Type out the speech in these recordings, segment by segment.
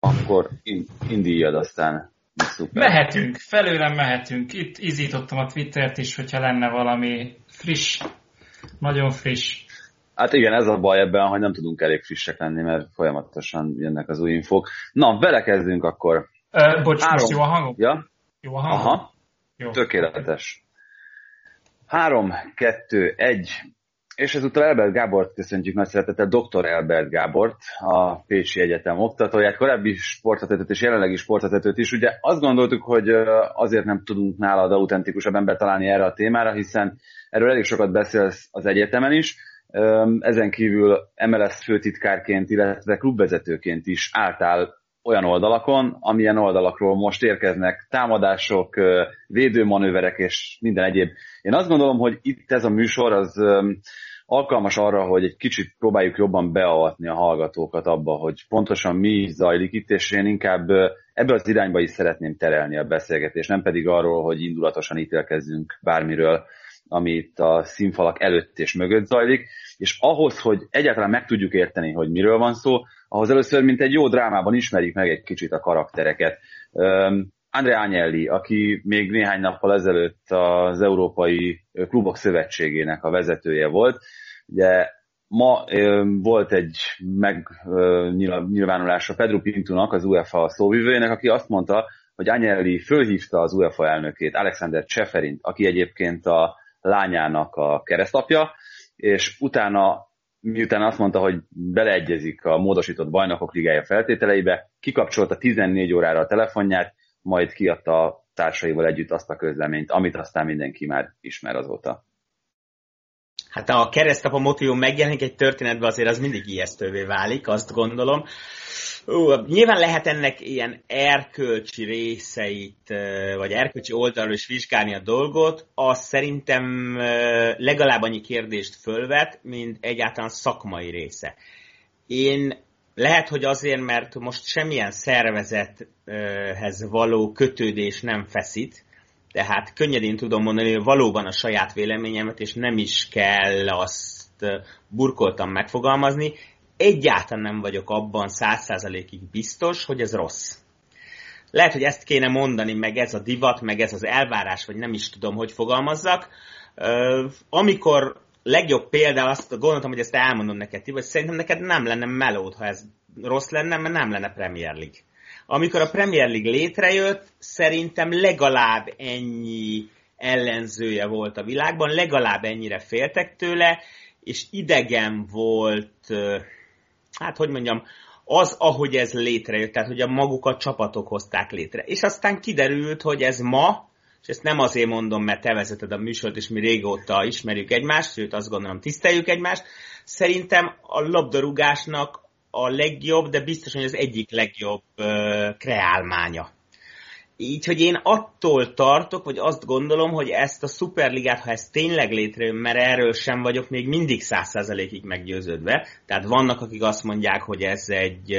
akkor indíjad aztán. Szuper. Mehetünk, felőlem mehetünk. Itt izítottam a Twittert is, hogyha lenne valami friss, nagyon friss. Hát igen, ez a baj ebben, hogy nem tudunk elég frissek lenni, mert folyamatosan jönnek az új infók. Na, belekezdünk akkor. Ö, bocs, Három. most jó a hangom? Ja? Jó a hangom? Aha, jó. tökéletes. Három, kettő, egy. És ezúttal Elbert Gábort köszöntjük nagy szeretettel, dr. Elbert Gábort, a Pécsi Egyetem oktatóját, korábbi sportatetőt és jelenlegi sportatetőt is. Ugye azt gondoltuk, hogy azért nem tudunk nálad autentikusabb ember találni erre a témára, hiszen erről elég sokat beszélsz az egyetemen is, ezen kívül MLS főtitkárként, illetve klubvezetőként is álltál olyan oldalakon, amilyen oldalakról most érkeznek támadások, védőmanőverek és minden egyéb. Én azt gondolom, hogy itt ez a műsor az alkalmas arra, hogy egy kicsit próbáljuk jobban beavatni a hallgatókat abba, hogy pontosan mi zajlik itt, és én inkább ebbe az irányba is szeretném terelni a beszélgetést, nem pedig arról, hogy indulatosan ítélkezzünk bármiről, ami itt a színfalak előtt és mögött zajlik, és ahhoz, hogy egyáltalán meg tudjuk érteni, hogy miről van szó, ahhoz először, mint egy jó drámában ismerjük meg egy kicsit a karaktereket. Um, André Agnelli, aki még néhány nappal ezelőtt az Európai Klubok Szövetségének a vezetője volt, ugye ma volt egy megnyilvánulása Pedro Pintunak, az UEFA szóvivőjének, aki azt mondta, hogy Agnelli fölhívta az UEFA elnökét, Alexander Cseferint, aki egyébként a lányának a keresztapja, és utána, miután azt mondta, hogy beleegyezik a módosított bajnokok ligája feltételeibe, kikapcsolta 14 órára a telefonját, majd kiadta a társaival együtt azt a közleményt, amit aztán mindenki már ismer azóta. Hát a keresztapa motivum megjelenik egy történetben, azért az mindig ijesztővé válik, azt gondolom. Ó, nyilván lehet ennek ilyen erkölcsi részeit, vagy erkölcsi oldalról is vizsgálni a dolgot, az szerintem legalább annyi kérdést fölvet, mint egyáltalán szakmai része. Én lehet, hogy azért, mert most semmilyen szervezethez való kötődés nem feszít, tehát könnyedén tudom mondani, hogy valóban a saját véleményemet, és nem is kell azt burkoltan megfogalmazni, egyáltalán nem vagyok abban száz százalékig biztos, hogy ez rossz. Lehet, hogy ezt kéne mondani, meg ez a divat, meg ez az elvárás, vagy nem is tudom, hogy fogalmazzak. Amikor legjobb példa, azt gondoltam, hogy ezt elmondom neked, vagy szerintem neked nem lenne melód, ha ez rossz lenne, mert nem lenne Premier League. Amikor a Premier League létrejött, szerintem legalább ennyi ellenzője volt a világban, legalább ennyire féltek tőle, és idegen volt hát hogy mondjam, az, ahogy ez létrejött, tehát hogy a maguk a csapatok hozták létre. És aztán kiderült, hogy ez ma, és ezt nem azért mondom, mert te vezeted a műsort, és mi régóta ismerjük egymást, sőt azt gondolom tiszteljük egymást, szerintem a labdarúgásnak a legjobb, de biztos, hogy az egyik legjobb uh, kreálmánya. Így, hogy én attól tartok, vagy azt gondolom, hogy ezt a szuperligát, ha ez tényleg létrejön, mert erről sem vagyok még mindig száz százalékig meggyőződve, tehát vannak, akik azt mondják, hogy ez egy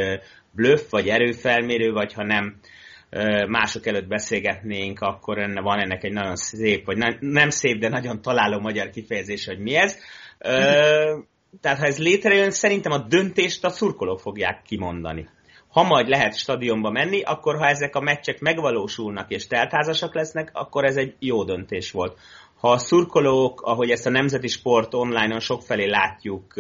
bluff, vagy erőfelmérő, vagy ha nem mások előtt beszélgetnénk, akkor enne van ennek egy nagyon szép, vagy nem, nem szép, de nagyon találó magyar kifejezés, hogy mi ez. Tehát ha ez létrejön, szerintem a döntést a szurkolók fogják kimondani ha majd lehet stadionba menni, akkor ha ezek a meccsek megvalósulnak és teltházasak lesznek, akkor ez egy jó döntés volt. Ha a szurkolók, ahogy ezt a nemzeti sport online-on sokfelé látjuk,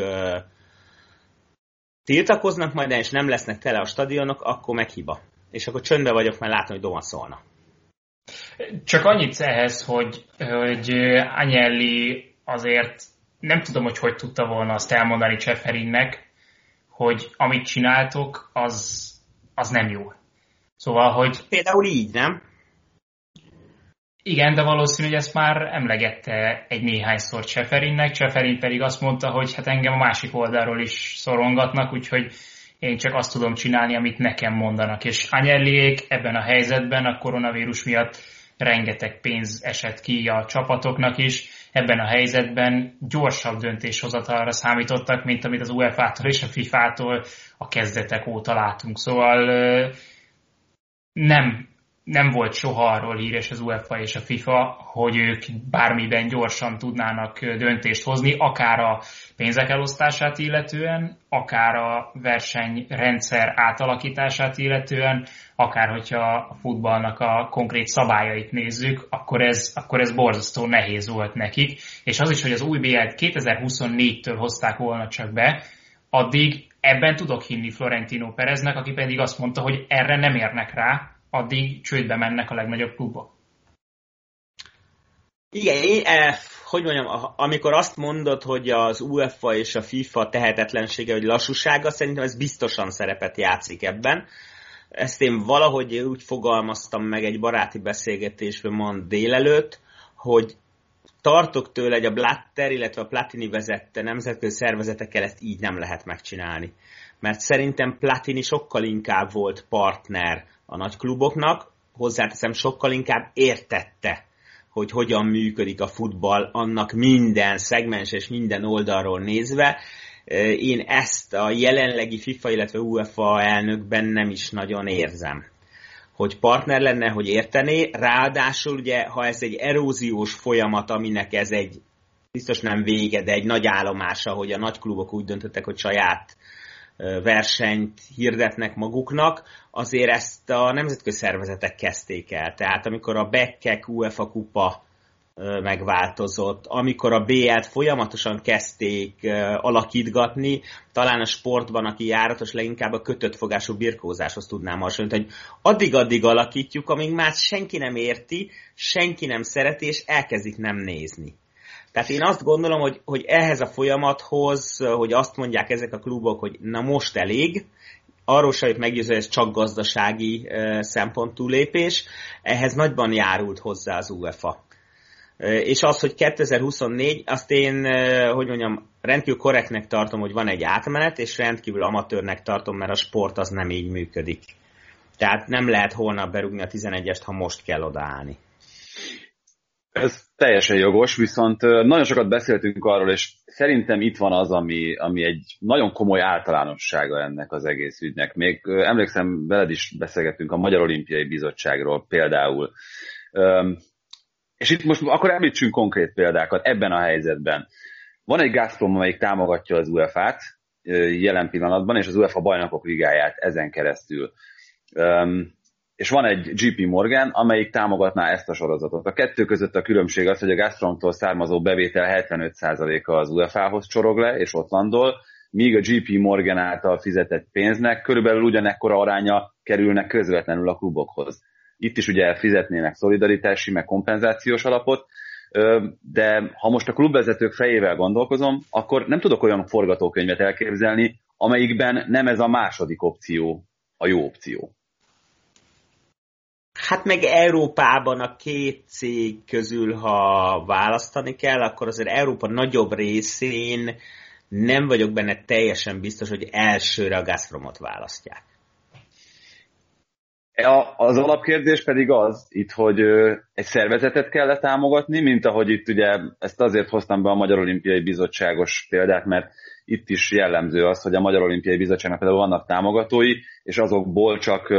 tiltakoznak majd, és nem lesznek tele a stadionok, akkor meghiba. És akkor csöndbe vagyok, mert látom, hogy Doma szólna. Csak annyit ehhez, hogy, hogy Agnelli azért nem tudom, hogy hogy tudta volna azt elmondani Cseferinnek, hogy amit csináltok, az, az nem jó. Szóval, hogy... Például így, nem? Igen, de valószínű, hogy ezt már emlegette egy néhányszor Cseferinnek, Cseferin pedig azt mondta, hogy hát engem a másik oldalról is szorongatnak, úgyhogy én csak azt tudom csinálni, amit nekem mondanak. És Anyelliék ebben a helyzetben a koronavírus miatt rengeteg pénz esett ki a csapatoknak is, ebben a helyzetben gyorsabb döntéshozatalra számítottak, mint amit az UEFA-tól és a FIFA-tól a kezdetek óta látunk. Szóval nem, nem volt soha arról híres az UEFA és a FIFA, hogy ők bármiben gyorsan tudnának döntést hozni, akár a pénzek elosztását illetően, akár a versenyrendszer átalakítását illetően, akár hogyha a futballnak a konkrét szabályait nézzük, akkor ez, akkor ez borzasztó nehéz volt nekik. És az is, hogy az új BL-t 2024-től hozták volna csak be, addig ebben tudok hinni Florentino Pereznek, aki pedig azt mondta, hogy erre nem érnek rá, addig csődbe mennek a legnagyobb klubok. Igen, én, eh, hogy mondjam, amikor azt mondod, hogy az UEFA és a FIFA tehetetlensége, vagy lassúsága, szerintem ez biztosan szerepet játszik ebben. Ezt én valahogy úgy fogalmaztam meg egy baráti beszélgetésben mond délelőtt, hogy tartok tőle, hogy a Blatter, illetve a Platini vezette nemzetközi szervezetekkel ezt így nem lehet megcsinálni. Mert szerintem Platini sokkal inkább volt partner a nagy kluboknak, hozzáteszem sokkal inkább értette, hogy hogyan működik a futball annak minden szegmens és minden oldalról nézve. Én ezt a jelenlegi FIFA, illetve UEFA elnökben nem is nagyon érzem hogy partner lenne, hogy értené, ráadásul ugye, ha ez egy eróziós folyamat, aminek ez egy biztos nem vége, de egy nagy állomása, hogy a nagy klubok úgy döntöttek, hogy saját versenyt hirdetnek maguknak, azért ezt a nemzetközi szervezetek kezdték el. Tehát amikor a Beckek UEFA kupa megváltozott, amikor a BL-t folyamatosan kezdték alakítgatni, talán a sportban, aki járatos, leginkább a kötött fogású birkózáshoz tudnám hasonlítani, hogy addig-addig alakítjuk, amíg már senki nem érti, senki nem szereti, és elkezdik nem nézni. Tehát én azt gondolom, hogy, hogy ehhez a folyamathoz, hogy azt mondják ezek a klubok, hogy na most elég, arról sem meggyőző, ez csak gazdasági szempontú lépés, ehhez nagyban járult hozzá az UEFA. És az, hogy 2024, azt én, hogy mondjam, rendkívül korrektnek tartom, hogy van egy átmenet, és rendkívül amatőrnek tartom, mert a sport az nem így működik. Tehát nem lehet holnap berúgni a 11-est, ha most kell odaállni. Ez teljesen jogos, viszont nagyon sokat beszéltünk arról, és szerintem itt van az, ami, ami egy nagyon komoly általánossága ennek az egész ügynek. Még emlékszem, veled is beszélgettünk a Magyar Olimpiai Bizottságról például. És itt most akkor említsünk konkrét példákat ebben a helyzetben. Van egy Gazprom, amelyik támogatja az UEFA-t jelen pillanatban, és az UEFA bajnokok ligáját ezen keresztül és van egy JP Morgan, amelyik támogatná ezt a sorozatot. A kettő között a különbség az, hogy a Gazpromtól származó bevétel 75%-a az UEFA-hoz csorog le, és ott landol, míg a JP Morgan által fizetett pénznek körülbelül ugyanekkora aránya kerülnek közvetlenül a klubokhoz. Itt is ugye fizetnének szolidaritási, meg kompenzációs alapot, de ha most a klubvezetők fejével gondolkozom, akkor nem tudok olyan forgatókönyvet elképzelni, amelyikben nem ez a második opció a jó opció. Hát meg Európában a két cég közül, ha választani kell, akkor azért Európa nagyobb részén nem vagyok benne teljesen biztos, hogy elsőre a Gazpromot választják. Az alapkérdés pedig az itt, hogy egy szervezetet kell támogatni, mint ahogy itt ugye ezt azért hoztam be a Magyar Olimpiai Bizottságos példát, mert itt is jellemző az, hogy a Magyar Olimpiai Bizottságnak például vannak támogatói, és azokból csak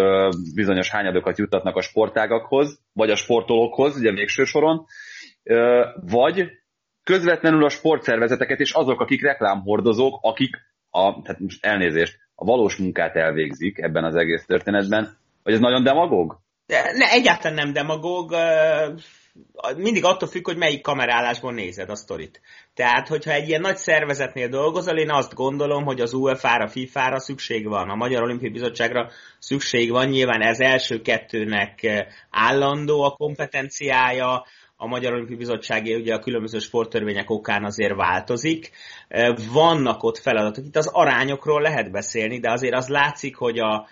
bizonyos hányadokat juttatnak a sportágakhoz, vagy a sportolókhoz, ugye végső soron, vagy közvetlenül a sportszervezeteket, és azok, akik reklámhordozók, akik a, tehát most elnézést, a valós munkát elvégzik ebben az egész történetben, vagy ez nagyon demagóg? Ne, egyáltalán nem demagóg mindig attól függ, hogy melyik kamerálásból nézed a sztorit. Tehát, hogyha egy ilyen nagy szervezetnél dolgozol, én azt gondolom, hogy az UEFA-ra, FIFA-ra szükség van, a Magyar Olimpiai Bizottságra szükség van, nyilván ez első kettőnek állandó a kompetenciája, a Magyar Olimpiai Bizottság ugye a különböző sporttörvények okán azért változik. Vannak ott feladatok. Itt az arányokról lehet beszélni, de azért az látszik, hogy a,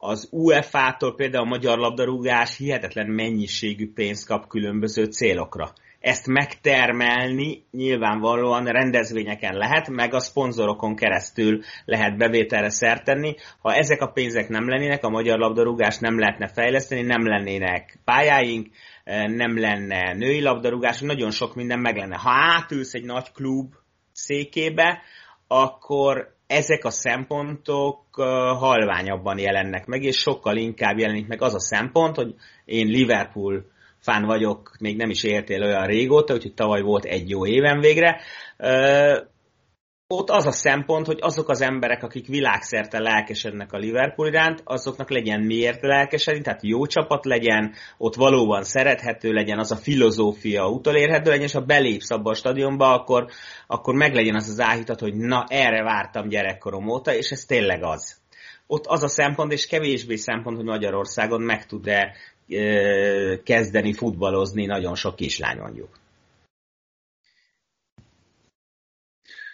az UEFA-tól például a magyar labdarúgás hihetetlen mennyiségű pénzt kap különböző célokra. Ezt megtermelni nyilvánvalóan rendezvényeken lehet, meg a szponzorokon keresztül lehet bevételre szert tenni. Ha ezek a pénzek nem lennének, a magyar labdarúgást nem lehetne fejleszteni, nem lennének pályáink, nem lenne női labdarúgás, nagyon sok minden meg lenne. Ha átülsz egy nagy klub székébe, akkor ezek a szempontok halványabban jelennek meg, és sokkal inkább jelenik meg az a szempont, hogy én Liverpool fán vagyok, még nem is értél olyan régóta, úgyhogy tavaly volt egy jó éven végre ott az a szempont, hogy azok az emberek, akik világszerte lelkesednek a Liverpool iránt, azoknak legyen miért lelkesedni, tehát jó csapat legyen, ott valóban szerethető legyen, az a filozófia utolérhető legyen, és ha belépsz abba a stadionba, akkor, akkor meglegyen az az áhítat, hogy na, erre vártam gyerekkorom óta, és ez tényleg az. Ott az a szempont, és kevésbé szempont, hogy Magyarországon meg tud-e kezdeni futballozni nagyon sok kislány mondjuk.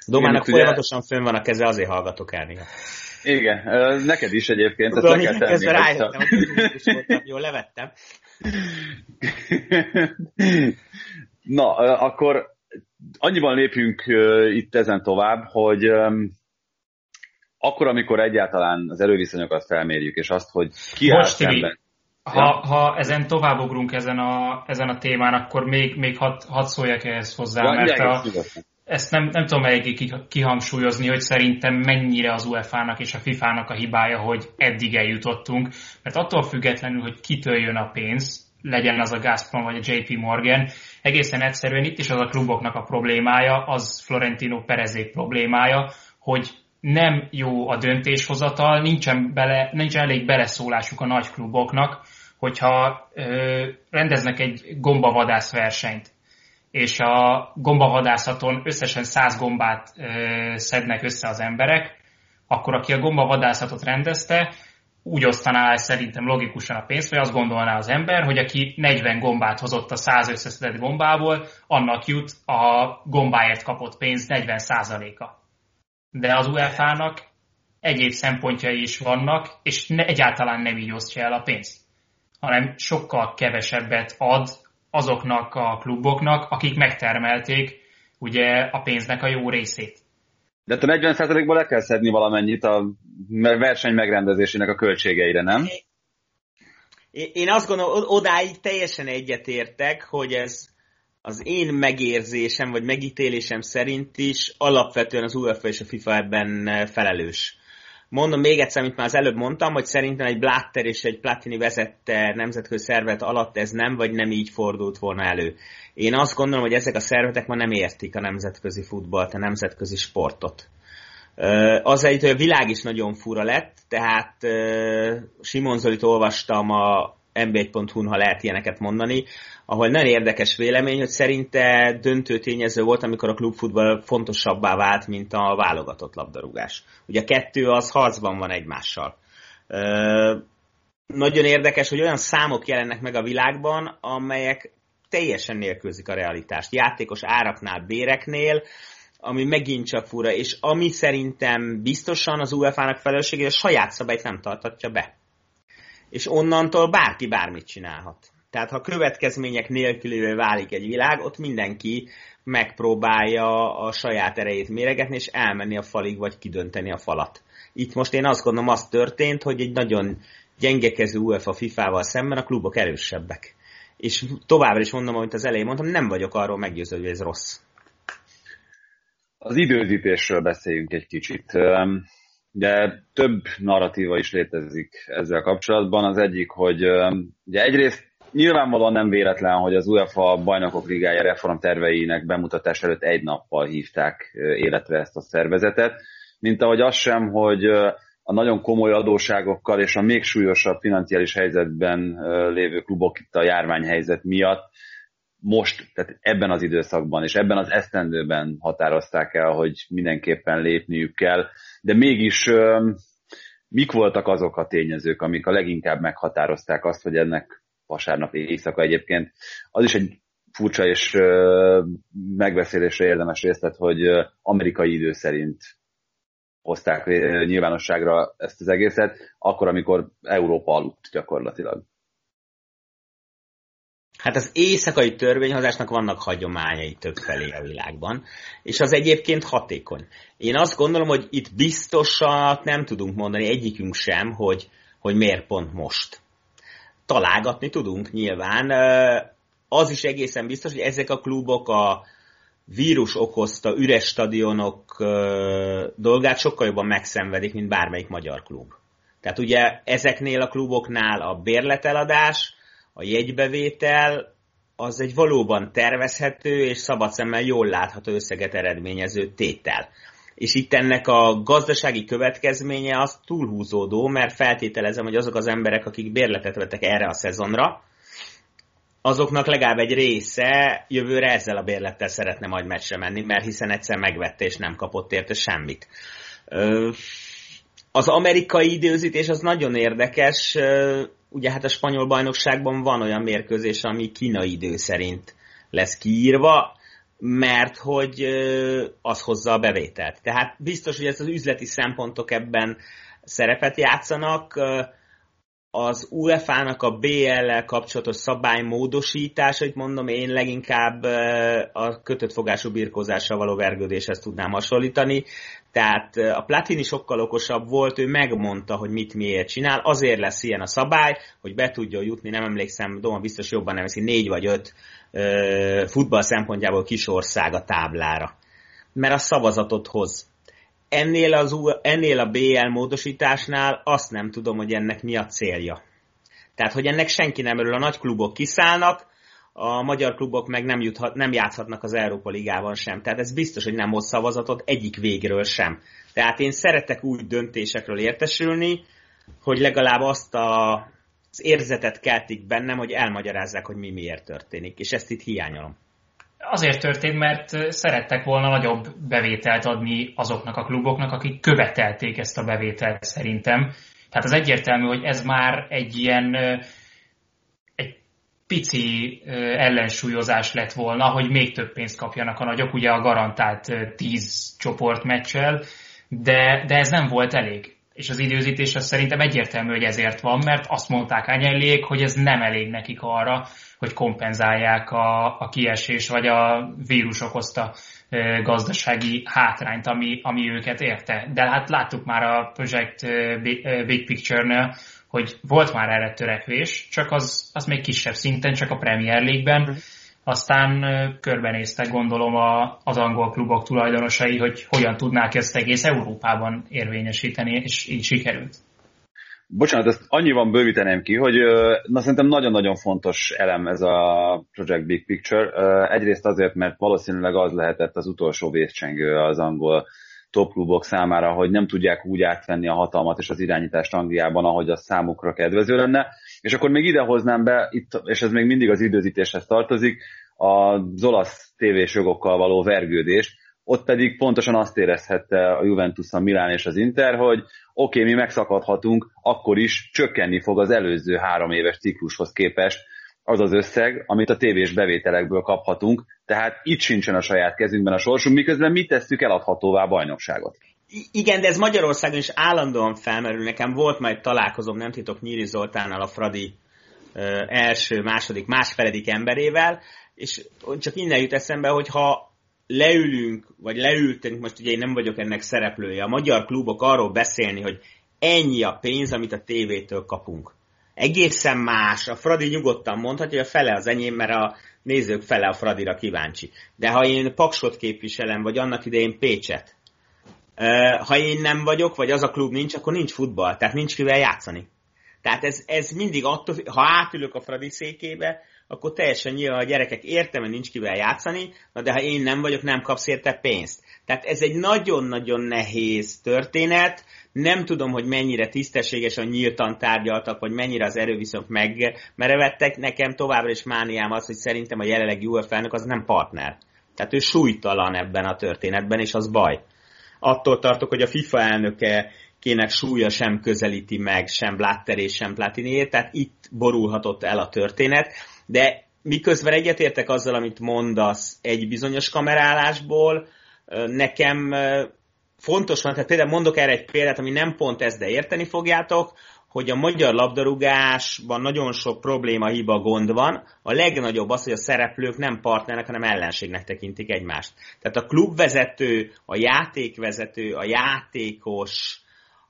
Domának folyamatosan ugye... fönn van a keze, azért hallgatok el néha. Igen, neked is egyébként. Tudom, ezt le kell rájöttem, hogy jól levettem. Na, akkor annyiban lépjünk itt ezen tovább, hogy akkor, amikor egyáltalán az erőviszonyokat felmérjük, és azt, hogy ki áll szemben. Ha, ha ezen továbbugrunk ezen a, ezen a témán, akkor még, még hadd had szóljak ehhez hozzá, ja, mert a, ezt nem, nem tudom eléggé kihangsúlyozni, hogy szerintem mennyire az UEFA-nak és a FIFA-nak a hibája, hogy eddig eljutottunk, mert attól függetlenül, hogy kitől jön a pénz, legyen az a Gazprom vagy a JP Morgan, egészen egyszerűen itt is az a kluboknak a problémája, az Florentino Perezék problémája, hogy nem jó a döntéshozatal, nincsen, bele, nincsen elég beleszólásuk a nagy kluboknak, hogyha ö, rendeznek egy gombavadász versenyt, és a gombavadászaton összesen 100 gombát szednek össze az emberek, akkor aki a gombavadászatot rendezte, úgy osztaná el szerintem logikusan a pénzt, vagy azt gondolná az ember, hogy aki 40 gombát hozott a 100 összeszedett gombából, annak jut a gombáért kapott pénz 40%-a. De az UEFA-nak egyéb szempontjai is vannak, és ne, egyáltalán nem így osztja el a pénzt, hanem sokkal kevesebbet ad azoknak a kluboknak, akik megtermelték ugye a pénznek a jó részét. De a 40%-ból le kell szedni valamennyit a verseny megrendezésének a költségeire, nem? Én azt gondolom, odáig teljesen egyetértek, hogy ez az én megérzésem, vagy megítélésem szerint is alapvetően az UEFA és a FIFA ebben felelős. Mondom még egyszer, amit már az előbb mondtam, hogy szerintem egy Blatter és egy Platini vezette nemzetközi szervet alatt ez nem, vagy nem így fordult volna elő. Én azt gondolom, hogy ezek a szervetek ma nem értik a nemzetközi futballt, a nemzetközi sportot. Az egy, hogy a világ is nagyon fura lett, tehát Simon Zolit olvastam a mb1.hu-n, ha lehet ilyeneket mondani, ahol nagyon érdekes vélemény, hogy szerinte döntő tényező volt, amikor a klubfutball fontosabbá vált, mint a válogatott labdarúgás. Ugye a kettő az harcban van egymással. Ö, nagyon érdekes, hogy olyan számok jelennek meg a világban, amelyek teljesen nélkülzik a realitást. Játékos áraknál, béreknél, ami megint csak fura, és ami szerintem biztosan az UEFA-nak felelőssége, a saját szabályt nem tartatja be. És onnantól bárki bármit csinálhat. Tehát ha következmények nélkülévé válik egy világ, ott mindenki megpróbálja a saját erejét méregetni, és elmenni a falig, vagy kidönteni a falat. Itt most én azt gondolom, az történt, hogy egy nagyon gyengekező UEFA FIFA-val szemben a klubok erősebbek. És továbbra is mondom, amit az elején mondtam, nem vagyok arról meggyőződve, hogy ez rossz. Az időzítésről beszéljünk egy kicsit. De több narratíva is létezik ezzel kapcsolatban. Az egyik, hogy ugye egyrészt Nyilvánvalóan nem véletlen, hogy az UEFA bajnokok ligája reform bemutatás előtt egy nappal hívták életre ezt a szervezetet, mint ahogy az sem, hogy a nagyon komoly adóságokkal és a még súlyosabb financiális helyzetben lévő klubok itt a járványhelyzet miatt most, tehát ebben az időszakban és ebben az esztendőben határozták el, hogy mindenképpen lépniük kell, de mégis mik voltak azok a tényezők, amik a leginkább meghatározták azt, hogy ennek vasárnap éjszaka egyébként. Az is egy furcsa és megbeszélésre érdemes részlet, hogy amerikai idő szerint hozták nyilvánosságra ezt az egészet, akkor, amikor Európa aludt gyakorlatilag. Hát az éjszakai törvényhozásnak vannak hagyományai többfelé a világban, és az egyébként hatékony. Én azt gondolom, hogy itt biztosat nem tudunk mondani egyikünk sem, hogy, hogy miért pont most találgatni tudunk nyilván. Az is egészen biztos, hogy ezek a klubok a vírus okozta üres stadionok dolgát sokkal jobban megszenvedik, mint bármelyik magyar klub. Tehát ugye ezeknél a kluboknál a bérleteladás, a jegybevétel, az egy valóban tervezhető és szabad szemmel jól látható összeget eredményező tétel. És itt ennek a gazdasági következménye az túlhúzódó, mert feltételezem, hogy azok az emberek, akik bérletet vettek erre a szezonra, azoknak legalább egy része jövőre ezzel a bérlettel szeretne majd meccsre menni, mert hiszen egyszer megvette és nem kapott érte semmit. Az amerikai időzítés az nagyon érdekes, ugye hát a spanyol bajnokságban van olyan mérkőzés, ami kínai idő szerint lesz kiírva, mert hogy az hozza a bevételt. Tehát biztos, hogy ez az üzleti szempontok ebben szerepet játszanak, az UEFA-nak a BL-lel kapcsolatos szabálymódosításait mondom, én leginkább a kötött fogású birkózással való vergődéshez tudnám hasonlítani. Tehát a Platini sokkal okosabb volt, ő megmondta, hogy mit miért csinál, azért lesz ilyen a szabály, hogy be tudjon jutni, nem emlékszem, Doma biztos jobban nem négy vagy öt futball szempontjából kis ország a táblára. Mert a szavazatot hoz ennél, az, ennél a BL módosításnál azt nem tudom, hogy ennek mi a célja. Tehát, hogy ennek senki nem örül, a nagy klubok kiszállnak, a magyar klubok meg nem, juthat, nem játszhatnak az Európa Ligában sem. Tehát ez biztos, hogy nem hoz szavazatot egyik végről sem. Tehát én szeretek úgy döntésekről értesülni, hogy legalább azt a, az érzetet keltik bennem, hogy elmagyarázzák, hogy mi miért történik. És ezt itt hiányolom. Azért történt, mert szerettek volna nagyobb bevételt adni azoknak a kluboknak, akik követelték ezt a bevételt szerintem. Tehát az egyértelmű, hogy ez már egy ilyen pici ellensúlyozás lett volna, hogy még több pénzt kapjanak a nagyok, ugye a garantált 10 csoportmeccsel, de, de ez nem volt elég. És az időzítés az szerintem egyértelmű, hogy ezért van, mert azt mondták Ányellék, hogy ez nem elég nekik arra, hogy kompenzálják a, a kiesés vagy a vírus okozta gazdasági hátrányt, ami, ami őket érte. De hát láttuk már a Project Big Picture-nél, hogy volt már erre törekvés, csak az, az még kisebb szinten, csak a Premier League-ben. Mhm. Aztán körbenéztek gondolom a, az angol klubok tulajdonosai, hogy hogyan tudnák ezt egész Európában érvényesíteni, és így sikerült. Bocsánat, ezt annyiban bővíteném ki, hogy na szerintem nagyon-nagyon fontos elem ez a Project Big Picture. Egyrészt azért, mert valószínűleg az lehetett az utolsó vészcsengő az angol topklubok számára, hogy nem tudják úgy átvenni a hatalmat és az irányítást Angliában, ahogy az számukra kedvező lenne. És akkor még idehoznám be, itt, és ez még mindig az időzítéshez tartozik, az olasz tévés jogokkal való vergődést, ott pedig pontosan azt érezhette a Juventus, a Milán és az Inter, hogy oké, okay, mi megszakadhatunk, akkor is csökkenni fog az előző három éves ciklushoz képest az az összeg, amit a tévés bevételekből kaphatunk, tehát itt sincsen a saját kezünkben a sorsunk, miközben mi tesszük eladhatóvá a bajnokságot. Igen, de ez Magyarországon is állandóan felmerül. Nekem volt majd találkozom, nem titok, Nyíri Zoltánnal, a Fradi első, második, másfeledik emberével, és csak innen jut eszembe, hogy ha leülünk, vagy leültünk, most ugye én nem vagyok ennek szereplője, a magyar klubok arról beszélni, hogy ennyi a pénz, amit a tévétől kapunk. Egészen más, a Fradi nyugodtan mondhatja, hogy a fele az enyém, mert a nézők fele a Fradira kíváncsi. De ha én Paksot képviselem, vagy annak idején Pécset, ha én nem vagyok, vagy az a klub nincs, akkor nincs futball, tehát nincs kivel játszani. Tehát ez, ez mindig attól, ha átülök a Fradi székébe, akkor teljesen nyilván a gyerekek értem, hogy nincs kivel játszani, na de ha én nem vagyok, nem kapsz érte pénzt. Tehát ez egy nagyon-nagyon nehéz történet, nem tudom, hogy mennyire tisztességesen nyíltan tárgyaltak, vagy mennyire az erőviszonyok megmerevettek. Nekem továbbra is mániám az, hogy szerintem a jelenlegi elnök az nem partner. Tehát ő súlytalan ebben a történetben, és az baj. Attól tartok, hogy a FIFA elnöke kének súlya sem közelíti meg, sem Blatter és sem Platinier, tehát itt borulhatott el a történet de miközben egyetértek azzal, amit mondasz egy bizonyos kamerálásból, nekem fontos van, tehát például mondok erre egy példát, ami nem pont ez, de érteni fogjátok, hogy a magyar labdarúgásban nagyon sok probléma, hiba, gond van. A legnagyobb az, hogy a szereplők nem partnernek, hanem ellenségnek tekintik egymást. Tehát a klubvezető, a játékvezető, a játékos,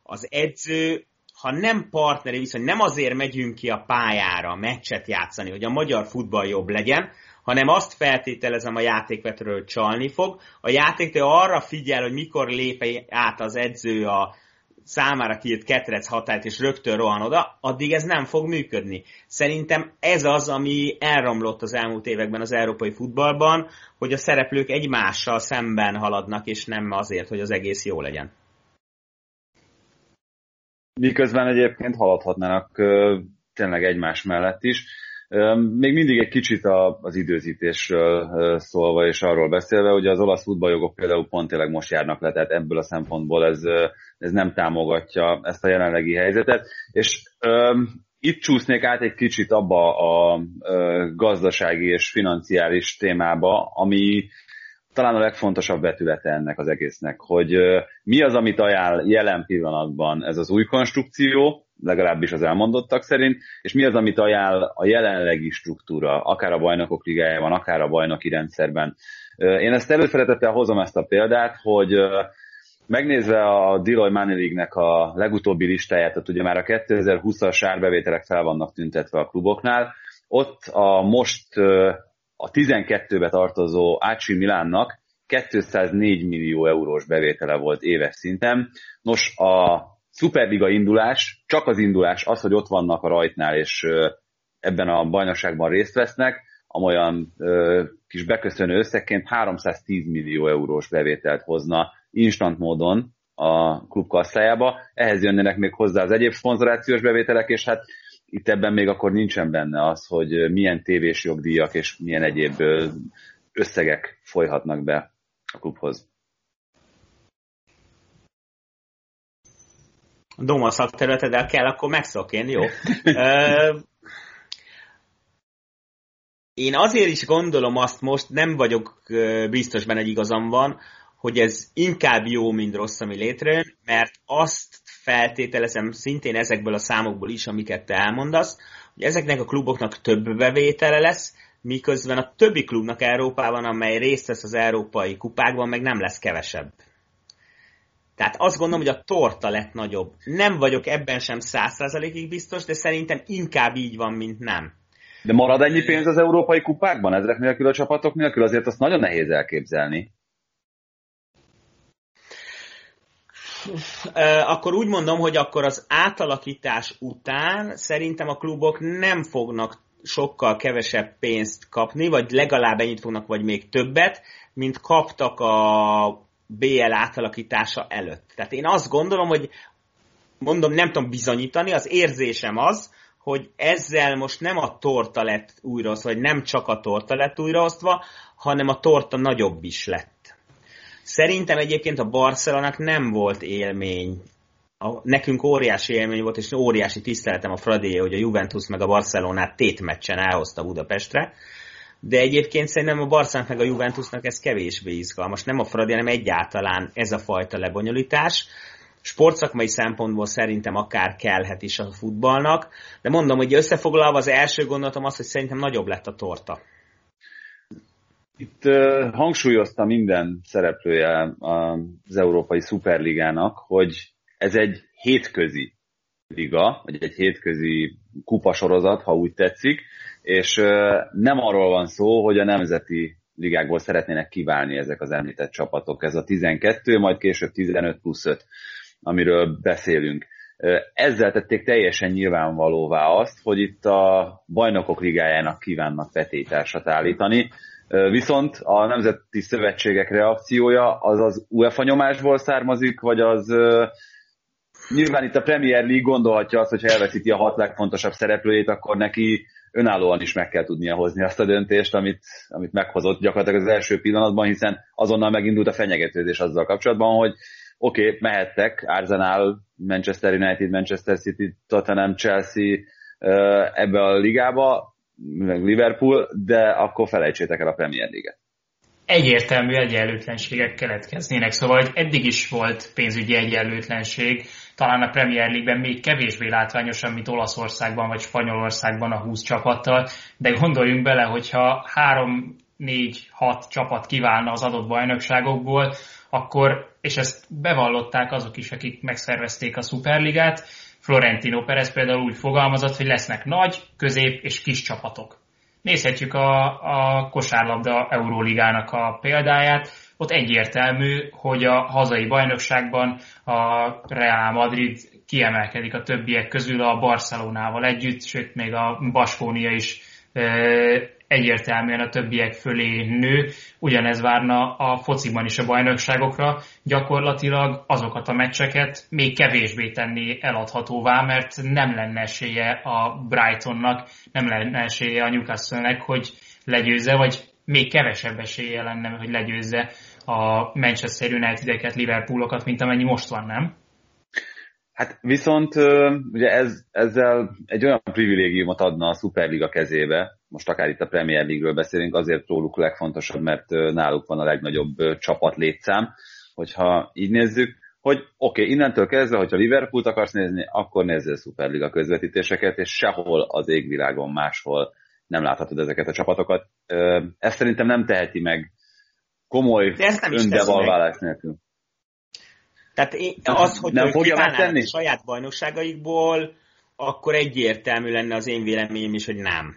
az edző ha nem partneri viszony, nem azért megyünk ki a pályára meccset játszani, hogy a magyar futball jobb legyen, hanem azt feltételezem a játékvetőről, hogy csalni fog. A játékvető arra figyel, hogy mikor lép át az edző a számára kiírt ketrec hatályt, és rögtön rohan oda, addig ez nem fog működni. Szerintem ez az, ami elromlott az elmúlt években az európai futballban, hogy a szereplők egymással szemben haladnak, és nem azért, hogy az egész jó legyen. Miközben egyébként haladhatnának tényleg egymás mellett is. Még mindig egy kicsit az időzítésről szólva és arról beszélve, hogy az olasz futballjogok például pont tényleg most járnak le, tehát ebből a szempontból ez, ez nem támogatja ezt a jelenlegi helyzetet. És um, itt csúsznék át egy kicsit abba a uh, gazdasági és financiális témába, ami talán a legfontosabb vetülete ennek az egésznek, hogy mi az, amit ajánl jelen pillanatban ez az új konstrukció, legalábbis az elmondottak szerint, és mi az, amit ajánl a jelenlegi struktúra, akár a bajnokok ligájában, akár a bajnoki rendszerben. Én ezt előszeretettel hozom ezt a példát, hogy megnézve a Deloy Money League-nek a legutóbbi listáját, ott ugye már a 2020-as árbevételek fel vannak tüntetve a kluboknál, ott a most a 12-be tartozó AC Milánnak 204 millió eurós bevétele volt éves szinten. Nos, a Superliga indulás, csak az indulás, az, hogy ott vannak a rajtnál, és ebben a bajnokságban részt vesznek, amolyan kis beköszönő összegként 310 millió eurós bevételt hozna instant módon a klub kasszájába. Ehhez jönnének még hozzá az egyéb szponzorációs bevételek, és hát itt ebben még akkor nincsen benne az, hogy milyen tévés jogdíjak és milyen egyéb összegek folyhatnak be a klubhoz. Doma szakterületedel kell, akkor megszokén, jó. Én azért is gondolom azt most, nem vagyok biztos benne, hogy igazam van, hogy ez inkább jó, mint rossz, ami létrejön, mert azt feltételezem szintén ezekből a számokból is, amiket te elmondasz, hogy ezeknek a kluboknak több bevétele lesz, miközben a többi klubnak Európában, amely részt vesz az európai kupákban, meg nem lesz kevesebb. Tehát azt gondolom, hogy a torta lett nagyobb. Nem vagyok ebben sem százszázalékig biztos, de szerintem inkább így van, mint nem. De marad ennyi pénz az európai kupákban ezek nélkül a csapatok nélkül? Azért azt nagyon nehéz elképzelni. Akkor úgy mondom, hogy akkor az átalakítás után szerintem a klubok nem fognak sokkal kevesebb pénzt kapni, vagy legalább ennyit fognak, vagy még többet, mint kaptak a BL átalakítása előtt. Tehát én azt gondolom, hogy mondom, nem tudom bizonyítani, az érzésem az, hogy ezzel most nem a torta lett újraosztva, vagy nem csak a torta lett újraosztva, hanem a torta nagyobb is lett. Szerintem egyébként a Barcelonak nem volt élmény. A, nekünk óriási élmény volt, és óriási tiszteletem a Fradé, hogy a Juventus meg a Barcelonát tétmeccsen elhozta Budapestre. De egyébként szerintem a Barszának meg a Juventusnak ez kevésbé izgalmas. Nem a Fradi, hanem egyáltalán ez a fajta lebonyolítás sportszakmai szempontból szerintem akár kellhet is a futballnak, de mondom, hogy összefoglalva az első gondolatom az, hogy szerintem nagyobb lett a torta. Itt uh, hangsúlyozta minden szereplője az Európai Szuperligának, hogy ez egy hétközi liga, vagy egy hétközi kupasorozat, ha úgy tetszik, és nem arról van szó, hogy a nemzeti ligákból szeretnének kiválni ezek az említett csapatok. Ez a 12, majd később 15 plusz 5 amiről beszélünk. Ezzel tették teljesen nyilvánvalóvá azt, hogy itt a bajnokok ligájának kívánnak vetétársat állítani, viszont a nemzeti szövetségek reakciója az az UEFA nyomásból származik, vagy az nyilván itt a Premier League gondolhatja azt, hogy ha elveszíti a hat legfontosabb szereplőjét, akkor neki önállóan is meg kell tudnia hozni azt a döntést, amit, amit meghozott gyakorlatilag az első pillanatban, hiszen azonnal megindult a fenyegetőzés azzal kapcsolatban, hogy oké, okay, mehettek, Arsenal, Manchester United, Manchester City, Tottenham, Chelsea ebbe a ligába, meg Liverpool, de akkor felejtsétek el a Premier League-et. Egyértelmű egyenlőtlenségek keletkeznének, szóval hogy eddig is volt pénzügyi egyenlőtlenség, talán a Premier League-ben még kevésbé látványosan, mint Olaszországban vagy Spanyolországban a 20 csapattal, de gondoljunk bele, hogyha 3 4-6 csapat kiválna az adott bajnokságokból, akkor, és ezt bevallották azok is, akik megszervezték a Superligát, Florentino Perez például úgy fogalmazott, hogy lesznek nagy, közép és kis csapatok. Nézhetjük a, a kosárlabda Euróligának a példáját. Ott egyértelmű, hogy a hazai bajnokságban a Real Madrid kiemelkedik a többiek közül a Barcelonával együtt, sőt még a Baskónia is egyértelműen a többiek fölé nő. Ugyanez várna a fociban is a bajnokságokra. Gyakorlatilag azokat a meccseket még kevésbé tenni eladhatóvá, mert nem lenne esélye a Brightonnak, nem lenne esélye a Newcastle-nek, hogy legyőzze, vagy még kevesebb esélye lenne, hogy legyőzze a Manchester United-eket, Liverpoolokat, mint amennyi most van, nem? Hát viszont ugye ez, ezzel egy olyan privilégiumot adna a Superliga kezébe, most akár itt a Premier League-ről beszélünk, azért róluk legfontosabb, mert náluk van a legnagyobb csapat létszám, hogyha így nézzük, hogy oké, okay, innentől kezdve, hogyha Liverpoolt akarsz nézni, akkor nézzél Superliga közvetítéseket, és sehol az égvilágon máshol nem láthatod ezeket a csapatokat. Ezt szerintem nem teheti meg komoly öndevalválás nélkül. Tehát az, hogy nem fogja megtenni? a saját bajnokságaikból, akkor egyértelmű lenne az én véleményem is, hogy nem.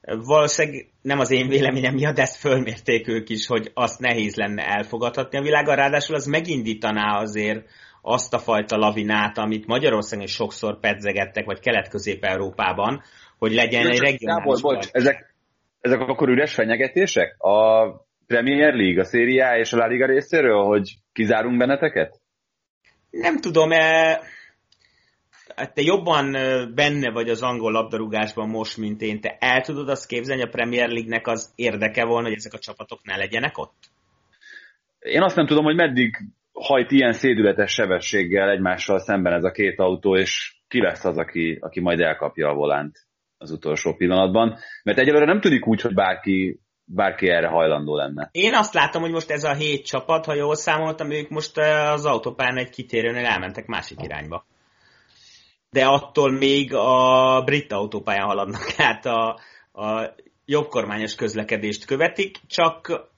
Valószínűleg nem az én véleményem miatt, de ezt fölmérték ők is, hogy azt nehéz lenne elfogadhatni a világon. Ráadásul az megindítaná azért azt a fajta lavinát, amit Magyarországon is sokszor pedzegettek, vagy Kelet-Közép-Európában, hogy legyen egy regionális bocs, ezek, ezek akkor üres fenyegetések? A Premier League, a Serie és a La Liga részéről, hogy kizárunk benneteket? Nem tudom, e, te jobban benne vagy az angol labdarúgásban most, mint én. Te el tudod azt képzelni, a Premier League-nek az érdeke volna, hogy ezek a csapatok ne legyenek ott? Én azt nem tudom, hogy meddig hajt ilyen szédületes sebességgel egymással szemben ez a két autó, és ki lesz az, aki, aki majd elkapja a volánt az utolsó pillanatban. Mert egyelőre nem tűnik úgy, hogy bárki bárki erre hajlandó lenne. Én azt látom, hogy most ez a hét csapat, ha jól számoltam, ők most az autópályán egy kitérőnél elmentek másik irányba. De attól még a brit autópályán haladnak át a, a jobbkormányos közlekedést követik, csak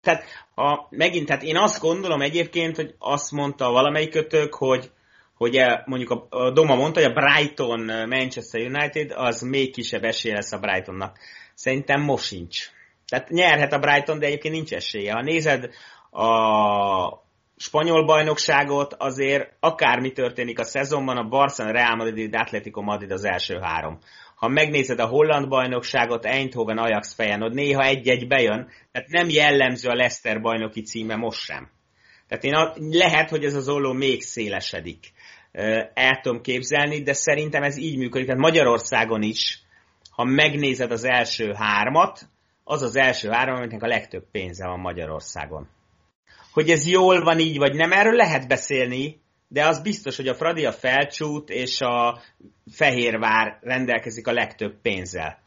tehát a, megint, tehát én azt gondolom egyébként, hogy azt mondta valamelyik kötök, hogy, hogy mondjuk a, a Doma mondta, hogy a Brighton Manchester United az még kisebb esély lesz a Brightonnak. Szerintem most sincs. Tehát nyerhet a Brighton, de egyébként nincs esélye. Ha nézed a spanyol bajnokságot, azért akármi történik a szezonban, a Barcelona, Real Madrid, Atletico Madrid az első három. Ha megnézed a holland bajnokságot, Eindhoven, Ajax fejen, ott néha egy-egy bejön, tehát nem jellemző a Leicester bajnoki címe most sem. Tehát én a, lehet, hogy ez az olló még szélesedik. El tudom képzelni, de szerintem ez így működik. Tehát Magyarországon is, ha megnézed az első hármat, az az első három, aminek a legtöbb pénze van Magyarországon. Hogy ez jól van így, vagy nem, erről lehet beszélni, de az biztos, hogy a Fradi, a Felcsút és a Fehérvár rendelkezik a legtöbb pénzzel.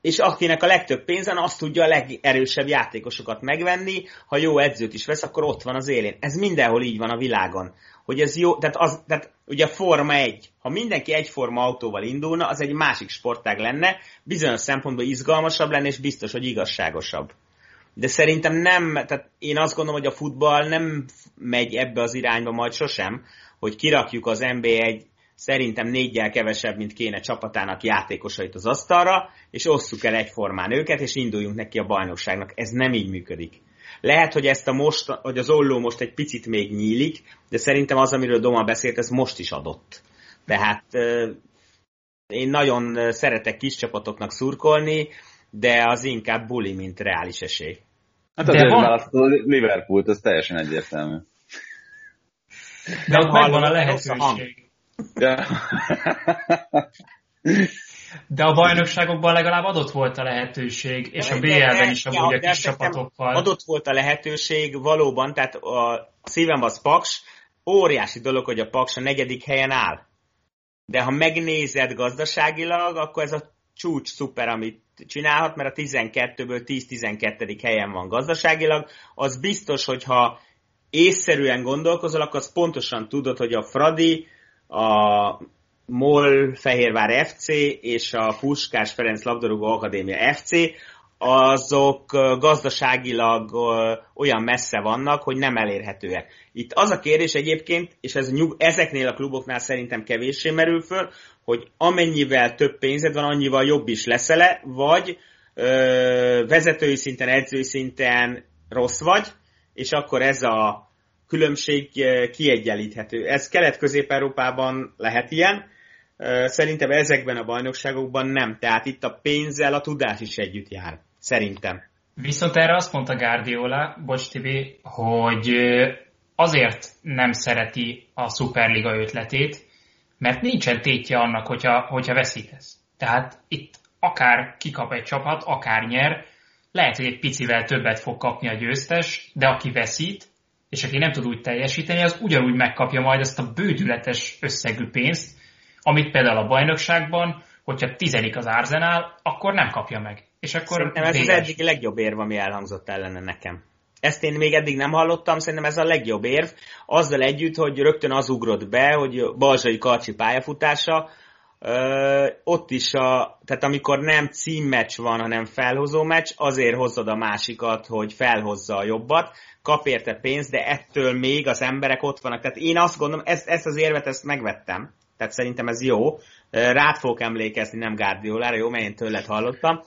És akinek a legtöbb pénzen, azt tudja a legerősebb játékosokat megvenni, ha jó edzőt is vesz, akkor ott van az élén. Ez mindenhol így van a világon hogy ez jó, tehát, az, tehát ugye Forma 1, ha mindenki egyforma autóval indulna, az egy másik sportág lenne, bizonyos szempontból izgalmasabb lenne, és biztos, hogy igazságosabb. De szerintem nem, tehát én azt gondolom, hogy a futball nem megy ebbe az irányba majd sosem, hogy kirakjuk az NBA egy szerintem négyel kevesebb, mint kéne csapatának játékosait az asztalra, és osszuk el egyformán őket, és induljunk neki a bajnokságnak. Ez nem így működik. Lehet, hogy ezt a most, hogy az olló most egy picit még nyílik, de szerintem az, amiről Doma beszélt, ez most is adott. Tehát én nagyon szeretek kis csapatoknak szurkolni, de az inkább buli, mint reális esély. Hát azért van... a Liverpoolt, az teljesen egyértelmű. De ott megvan a lehetőség. Ja. De a bajnokságokban legalább adott volt a lehetőség, és a BL-ben is amúgy a kis csapatokkal. Adott volt a lehetőség valóban, tehát a szívem az Paks, óriási dolog, hogy a Paks a negyedik helyen áll. De ha megnézed gazdaságilag, akkor ez a csúcs szuper, amit csinálhat, mert a 12-ből 10-12. helyen van gazdaságilag, az biztos, hogyha észszerűen gondolkozol, akkor az pontosan tudod, hogy a Fradi, a MOL Fehérvár FC és a Puskás Ferenc Labdarúgó Akadémia FC, azok gazdaságilag olyan messze vannak, hogy nem elérhetőek. Itt az a kérdés egyébként, és ez nyug, ezeknél a kluboknál szerintem kevéssé merül föl, hogy amennyivel több pénzed van, annyival jobb is leszel vagy ö, vezetői szinten, edzői szinten rossz vagy, és akkor ez a különbség kiegyenlíthető. Ez Kelet-Közép-Európában lehet ilyen, szerintem ezekben a bajnokságokban nem. Tehát itt a pénzzel a tudás is együtt jár. Szerintem. Viszont erre azt mondta Guardiola, Bocs Tibi, hogy azért nem szereti a Superliga ötletét, mert nincsen tétje annak, hogyha, hogyha veszítesz. Tehát itt akár kikap egy csapat, akár nyer, lehet, hogy egy picivel többet fog kapni a győztes, de aki veszít, és aki nem tud úgy teljesíteni, az ugyanúgy megkapja majd ezt a bődületes összegű pénzt, amit például a bajnokságban, hogyha tizedik az Arsenal, akkor nem kapja meg. És akkor Szerintem ez az eddig legjobb érv, ami elhangzott ellene nekem. Ezt én még eddig nem hallottam, szerintem ez a legjobb érv. Azzal együtt, hogy rögtön az ugrott be, hogy Balzsai Karcsi pályafutása, ö, ott is, a, tehát amikor nem címmeccs van, hanem felhozó meccs, azért hozod a másikat, hogy felhozza a jobbat, kap érte pénzt, de ettől még az emberek ott vannak. Tehát én azt gondolom, ezt, ezt az érvet ezt megvettem, tehát szerintem ez jó. Rád fogok emlékezni, nem Guardiolára, jó, mert én tőled hallottam.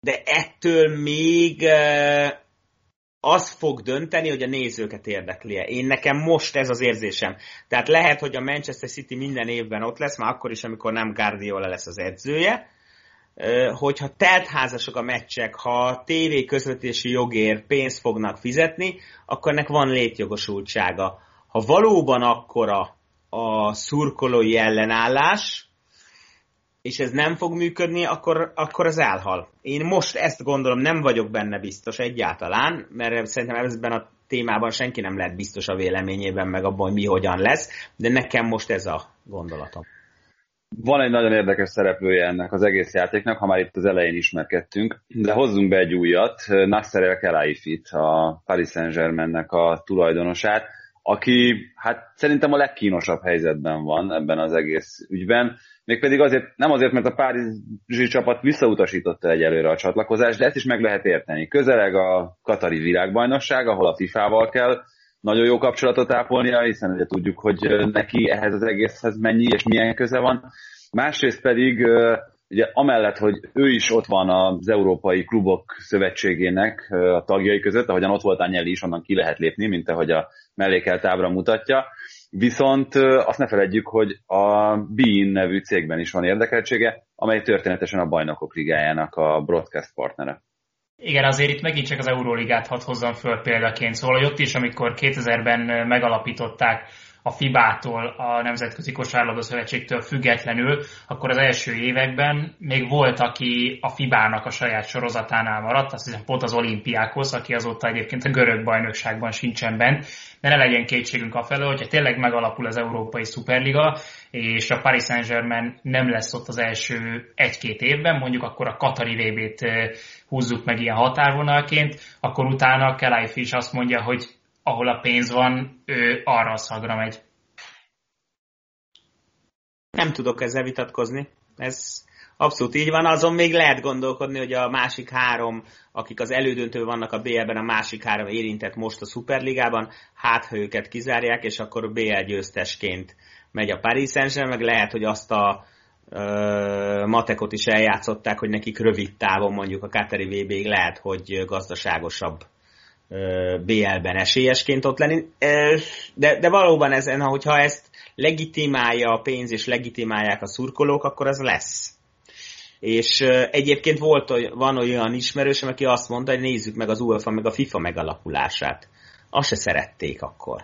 De ettől még az fog dönteni, hogy a nézőket érdekli-e. Én nekem most ez az érzésem. Tehát lehet, hogy a Manchester City minden évben ott lesz, már akkor is, amikor nem Guardiola lesz az edzője, hogyha teltházasok a meccsek, ha TV közvetési jogért pénzt fognak fizetni, akkor ennek van létjogosultsága. Ha valóban akkora a szurkolói ellenállás, és ez nem fog működni, akkor, akkor az elhal. Én most ezt gondolom, nem vagyok benne biztos egyáltalán, mert szerintem ebben a témában senki nem lehet biztos a véleményében, meg abban, hogy mi hogyan lesz, de nekem most ez a gondolatom. Van egy nagyon érdekes szereplője ennek az egész játéknak, ha már itt az elején ismerkedtünk, de hozzunk be egy újat, Nasser El Kelaifit, a Paris Saint-Germainnek a tulajdonosát, aki hát szerintem a legkínosabb helyzetben van ebben az egész ügyben, mégpedig azért, nem azért, mert a Párizsi csapat visszautasította egyelőre a csatlakozást, de ezt is meg lehet érteni. Közeleg a Katari világbajnokság, ahol a FIFA-val kell nagyon jó kapcsolatot ápolnia, hiszen ugye tudjuk, hogy neki ehhez az egészhez mennyi és milyen köze van. Másrészt pedig ugye amellett, hogy ő is ott van az Európai Klubok Szövetségének a tagjai között, ahogyan ott volt Anyeli is, onnan ki lehet lépni, mint ahogy a mellékelt ábra mutatja. Viszont azt ne feledjük, hogy a Bein nevű cégben is van érdekeltsége, amely történetesen a Bajnokok Ligájának a broadcast partnere. Igen, azért itt megint csak az Euróligát hadd hozzam föl példaként. Szóval, hogy ott is, amikor 2000-ben megalapították a FIBA-tól, a Nemzetközi Kosárlabda Szövetségtől függetlenül, akkor az első években még volt, aki a FIBA-nak a saját sorozatánál maradt, azt hiszem pont az olimpiákhoz, aki azóta egyébként a görög bajnokságban sincsen bent, de ne legyen kétségünk a felől, hogyha tényleg megalapul az Európai Szuperliga, és a Paris Saint-Germain nem lesz ott az első egy-két évben, mondjuk akkor a Katari VB-t húzzuk meg ilyen határvonalként, akkor utána Kelly is azt mondja, hogy ahol a pénz van, ő arra a szagra megy. Nem tudok ezzel vitatkozni. Ez abszolút így van, azon még lehet gondolkodni, hogy a másik három, akik az elődöntő vannak a BL-ben, a másik három érintett most a Superligában, hát ha őket kizárják, és akkor BL győztesként megy a Paris saint meg lehet, hogy azt a matekot is eljátszották, hogy nekik rövid távon mondjuk a Katari VB-ig lehet, hogy gazdaságosabb BL-ben esélyesként ott lenni. De, de valóban ezen, hogyha ezt legitimálja a pénz és legitimálják a szurkolók, akkor ez lesz. És egyébként volt, van olyan ismerősöm, aki azt mondta, hogy nézzük meg az UEFA meg a FIFA megalakulását. Azt se szerették akkor.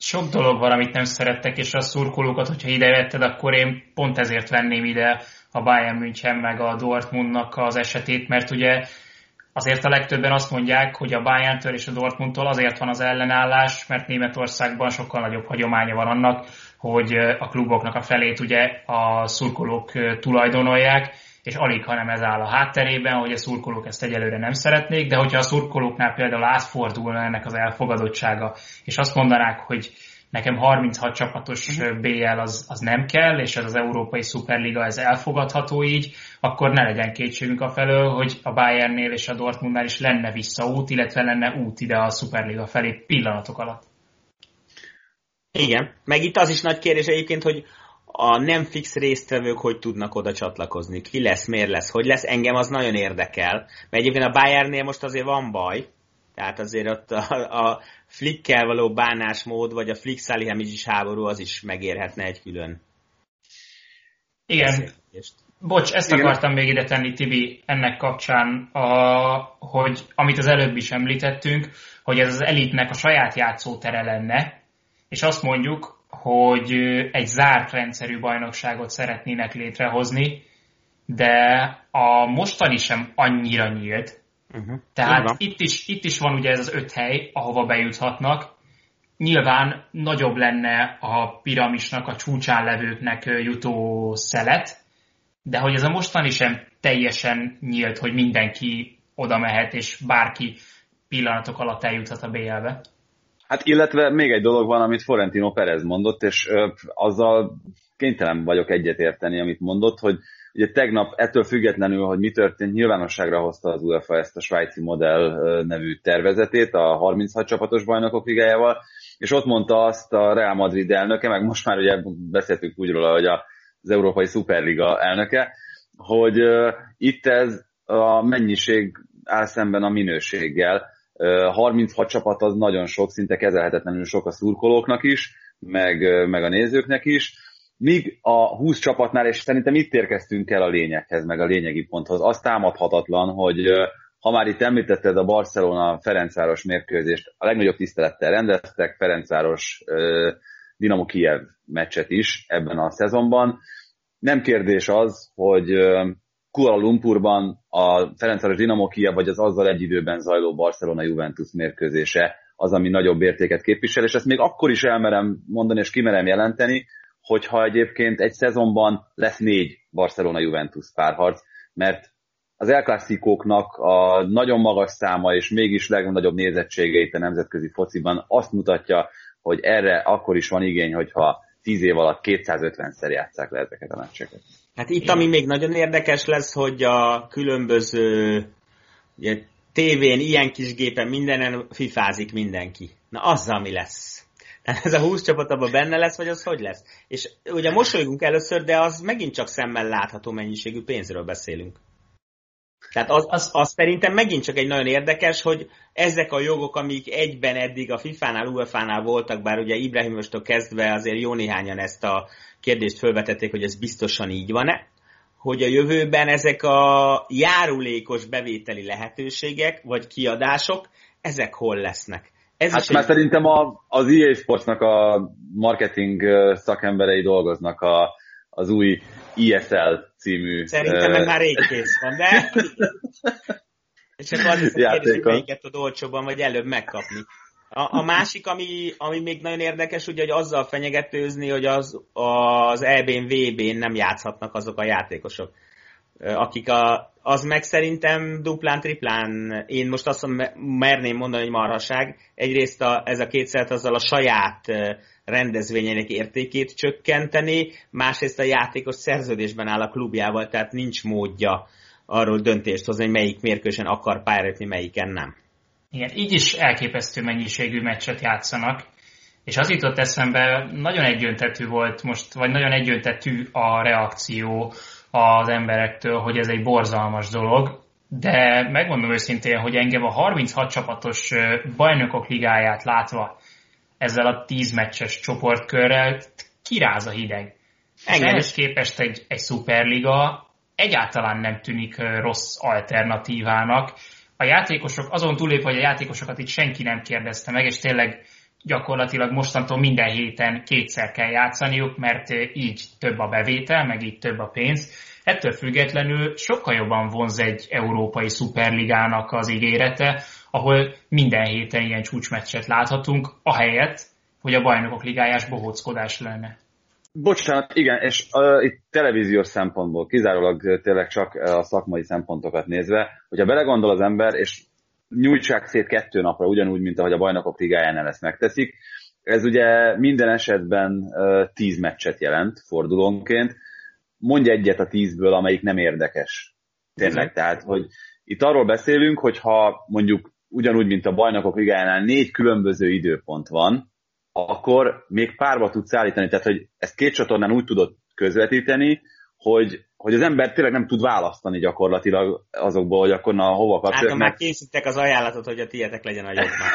Sok dolog van, amit nem szerettek, és a szurkolókat, hogyha ide vetted, akkor én pont ezért venném ide a Bayern München meg a Dortmundnak az esetét, mert ugye azért a legtöbben azt mondják, hogy a Bayern-től és a Dortmundtól azért van az ellenállás, mert Németországban sokkal nagyobb hagyománya van annak, hogy a kluboknak a felét ugye a szurkolók tulajdonolják, és alig, hanem ez áll a hátterében, hogy a szurkolók ezt egyelőre nem szeretnék, de hogyha a szurkolóknál például átfordulna ennek az elfogadottsága, és azt mondanák, hogy nekem 36 csapatos. Mhm. BL az, az nem kell, és ez az Európai Szuperliga ez elfogadható így, akkor ne legyen kétségünk a felől, hogy a Bayernnél és a Dortmundnál is lenne visszaút, illetve lenne út ide a Szuperliga felé pillanatok alatt. Igen, meg itt az is nagy kérdés egyébként, hogy a nem fix résztvevők hogy tudnak oda csatlakozni. Ki lesz, miért lesz, hogy lesz, engem az nagyon érdekel. Mert egyébként a Bayernnél most azért van baj, tehát azért ott a, a flickkel való bánásmód, vagy a flick Salihamidzs háború az is megérhetne egy külön. Igen. Bocs, ezt Igen. akartam még ide tenni, Tibi, ennek kapcsán, a, hogy amit az előbb is említettünk, hogy ez az elitnek a saját játszótere lenne, és azt mondjuk, hogy egy zárt rendszerű bajnokságot szeretnének létrehozni, de a mostani sem annyira nyílt. Uh-huh. Tehát itt is, itt is van ugye ez az öt hely, ahova bejuthatnak. Nyilván nagyobb lenne a piramisnak, a csúcsán levőknek jutó szelet, de hogy ez a mostani sem teljesen nyílt, hogy mindenki oda mehet, és bárki pillanatok alatt eljuthat a BL-be. Hát illetve még egy dolog van, amit Florentino Perez mondott, és ö, azzal kénytelen vagyok egyetérteni, amit mondott, hogy ugye tegnap ettől függetlenül, hogy mi történt, nyilvánosságra hozta az UEFA ezt a svájci modell nevű tervezetét a 36 csapatos bajnokok ligájával, és ott mondta azt a Real Madrid elnöke, meg most már ugye beszéltünk úgy róla, hogy az Európai Szuperliga elnöke, hogy itt ez a mennyiség áll szemben a minőséggel, 36 csapat az nagyon sok, szinte kezelhetetlenül sok a szurkolóknak is, meg, meg a nézőknek is. Míg a 20 csapatnál, és szerintem itt érkeztünk el a lényeghez, meg a lényegi ponthoz, az támadhatatlan, hogy ha már itt említetted a Barcelona-Ferencváros mérkőzést, a legnagyobb tisztelettel rendeztek, Ferencváros Dinamo Kiev meccset is ebben a szezonban. Nem kérdés az, hogy Kuala Lumpurban a Ferencváros Dinamo Kiev, vagy az azzal egy időben zajló Barcelona-Juventus mérkőzése az, ami nagyobb értéket képvisel, és ezt még akkor is elmerem mondani, és kimerem jelenteni, hogyha egyébként egy szezonban lesz négy Barcelona-Juventus párharc, mert az El a nagyon magas száma és mégis legnagyobb nézettsége itt a nemzetközi fociban azt mutatja, hogy erre akkor is van igény, hogyha 10 év alatt 250-szer játszák le ezeket a meccseket. Hát itt, ami még nagyon érdekes lesz, hogy a különböző ugye, tévén, ilyen kis gépen, mindenen fifázik mindenki. Na az, ami lesz. Ez a 20 csapat abban benne lesz, vagy az hogy lesz? És ugye mosolygunk először, de az megint csak szemmel látható mennyiségű pénzről beszélünk. Tehát az, az, az szerintem megint csak egy nagyon érdekes, hogy ezek a jogok, amik egyben eddig a FIFA-nál, UEFA-nál voltak, bár ugye Ibrahimostól kezdve azért jó néhányan ezt a kérdést felvetették, hogy ez biztosan így van-e, hogy a jövőben ezek a járulékos bevételi lehetőségek, vagy kiadások, ezek hol lesznek. Ez hát már egy... szerintem a, az EA Sportsnak a marketing szakemberei dolgoznak a, az új ESL című... Szerintem uh... már rég kész van, de... És akkor az is kérdés, hogy melyiket tud olcsóban vagy előbb megkapni. A, a másik, ami, ami még nagyon érdekes, ugye, hogy azzal fenyegetőzni, hogy az, az EB-n, VB-n nem játszhatnak azok a játékosok. Akik a, az meg szerintem duplán, triplán, én most azt merném mondani, hogy marhaság. Egyrészt a, ez a kétszert azzal a saját rendezvényének értékét csökkenteni, másrészt a játékos szerződésben áll a klubjával, tehát nincs módja arról döntést hozni, hogy melyik mérkősen akar pályára melyiken nem. Igen, így is elképesztő mennyiségű meccset játszanak, és az jutott eszembe, nagyon egyöntetű volt most, vagy nagyon egyöntetű a reakció az emberektől, hogy ez egy borzalmas dolog, de megmondom őszintén, hogy engem a 36 csapatos bajnokok ligáját látva ezzel a 10 meccses csoportkörrel kiráz a hideg. Engem ehhez képest egy, egy szuperliga egyáltalán nem tűnik rossz alternatívának, a játékosok, azon túlép, hogy a játékosokat itt senki nem kérdezte meg, és tényleg gyakorlatilag mostantól minden héten kétszer kell játszaniuk, mert így több a bevétel, meg így több a pénz. Ettől függetlenül sokkal jobban vonz egy európai szuperligának az ígérete, ahol minden héten ilyen csúcsmeccset láthatunk, ahelyett, hogy a bajnokok ligájás bohóckodás lenne. Bocsánat, igen, és uh, itt televíziós szempontból, kizárólag tényleg csak a szakmai szempontokat nézve, hogyha belegondol az ember, és nyújtsák szét kettő napra, ugyanúgy, mint ahogy a bajnokok ligájánál ezt megteszik, ez ugye minden esetben 10 meccset jelent fordulónként. Mondj egyet a tízből, amelyik nem érdekes. Tényleg, tehát, hogy itt arról beszélünk, hogy ha mondjuk ugyanúgy, mint a bajnokok ligájánál négy különböző időpont van, akkor még párba tudsz állítani. Tehát, hogy ezt két csatornán úgy tudod közvetíteni, hogy, hogy az ember tényleg nem tud választani gyakorlatilag azokból, hogy akkor na hova kapcsolatban. Hát, már készítek az ajánlatot, hogy a tietek legyen a jobban.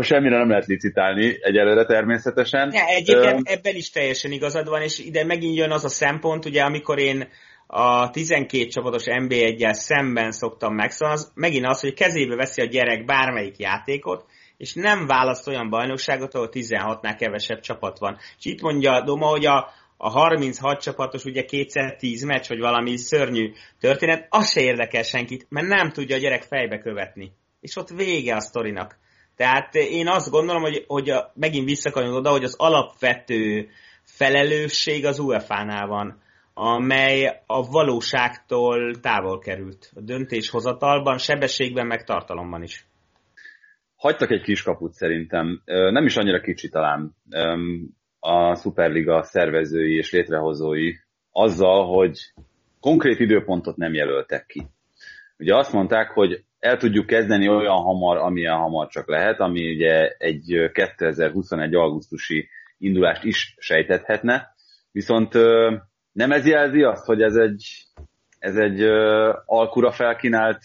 Semmire nem lehet licitálni egyelőre természetesen. Ja, egyébként ebben is teljesen igazad van, és ide megint jön az a szempont, ugye amikor én a 12 csapatos NB1-jel szemben szoktam megszólni, az megint az, hogy kezébe veszi a gyerek bármelyik játékot, és nem választ olyan bajnokságot, ahol 16-nál kevesebb csapat van. És itt mondja Doma, hogy a, a 36 csapatos, ugye kétszer 10 meccs, vagy valami szörnyű történet, az se érdekel senkit, mert nem tudja a gyerek fejbe követni. És ott vége a sztorinak. Tehát én azt gondolom, hogy, hogy a, megint visszakanyolunk oda, hogy az alapvető felelősség az UEFA-nál van, amely a valóságtól távol került. A döntéshozatalban, sebességben, meg tartalomban is hagytak egy kiskaput szerintem, nem is annyira kicsi talán a Superliga szervezői és létrehozói azzal, hogy konkrét időpontot nem jelöltek ki. Ugye azt mondták, hogy el tudjuk kezdeni olyan hamar, amilyen hamar csak lehet, ami ugye egy 2021. augusztusi indulást is sejtethetne, viszont nem ez jelzi azt, hogy ez egy, ez egy alkura felkínált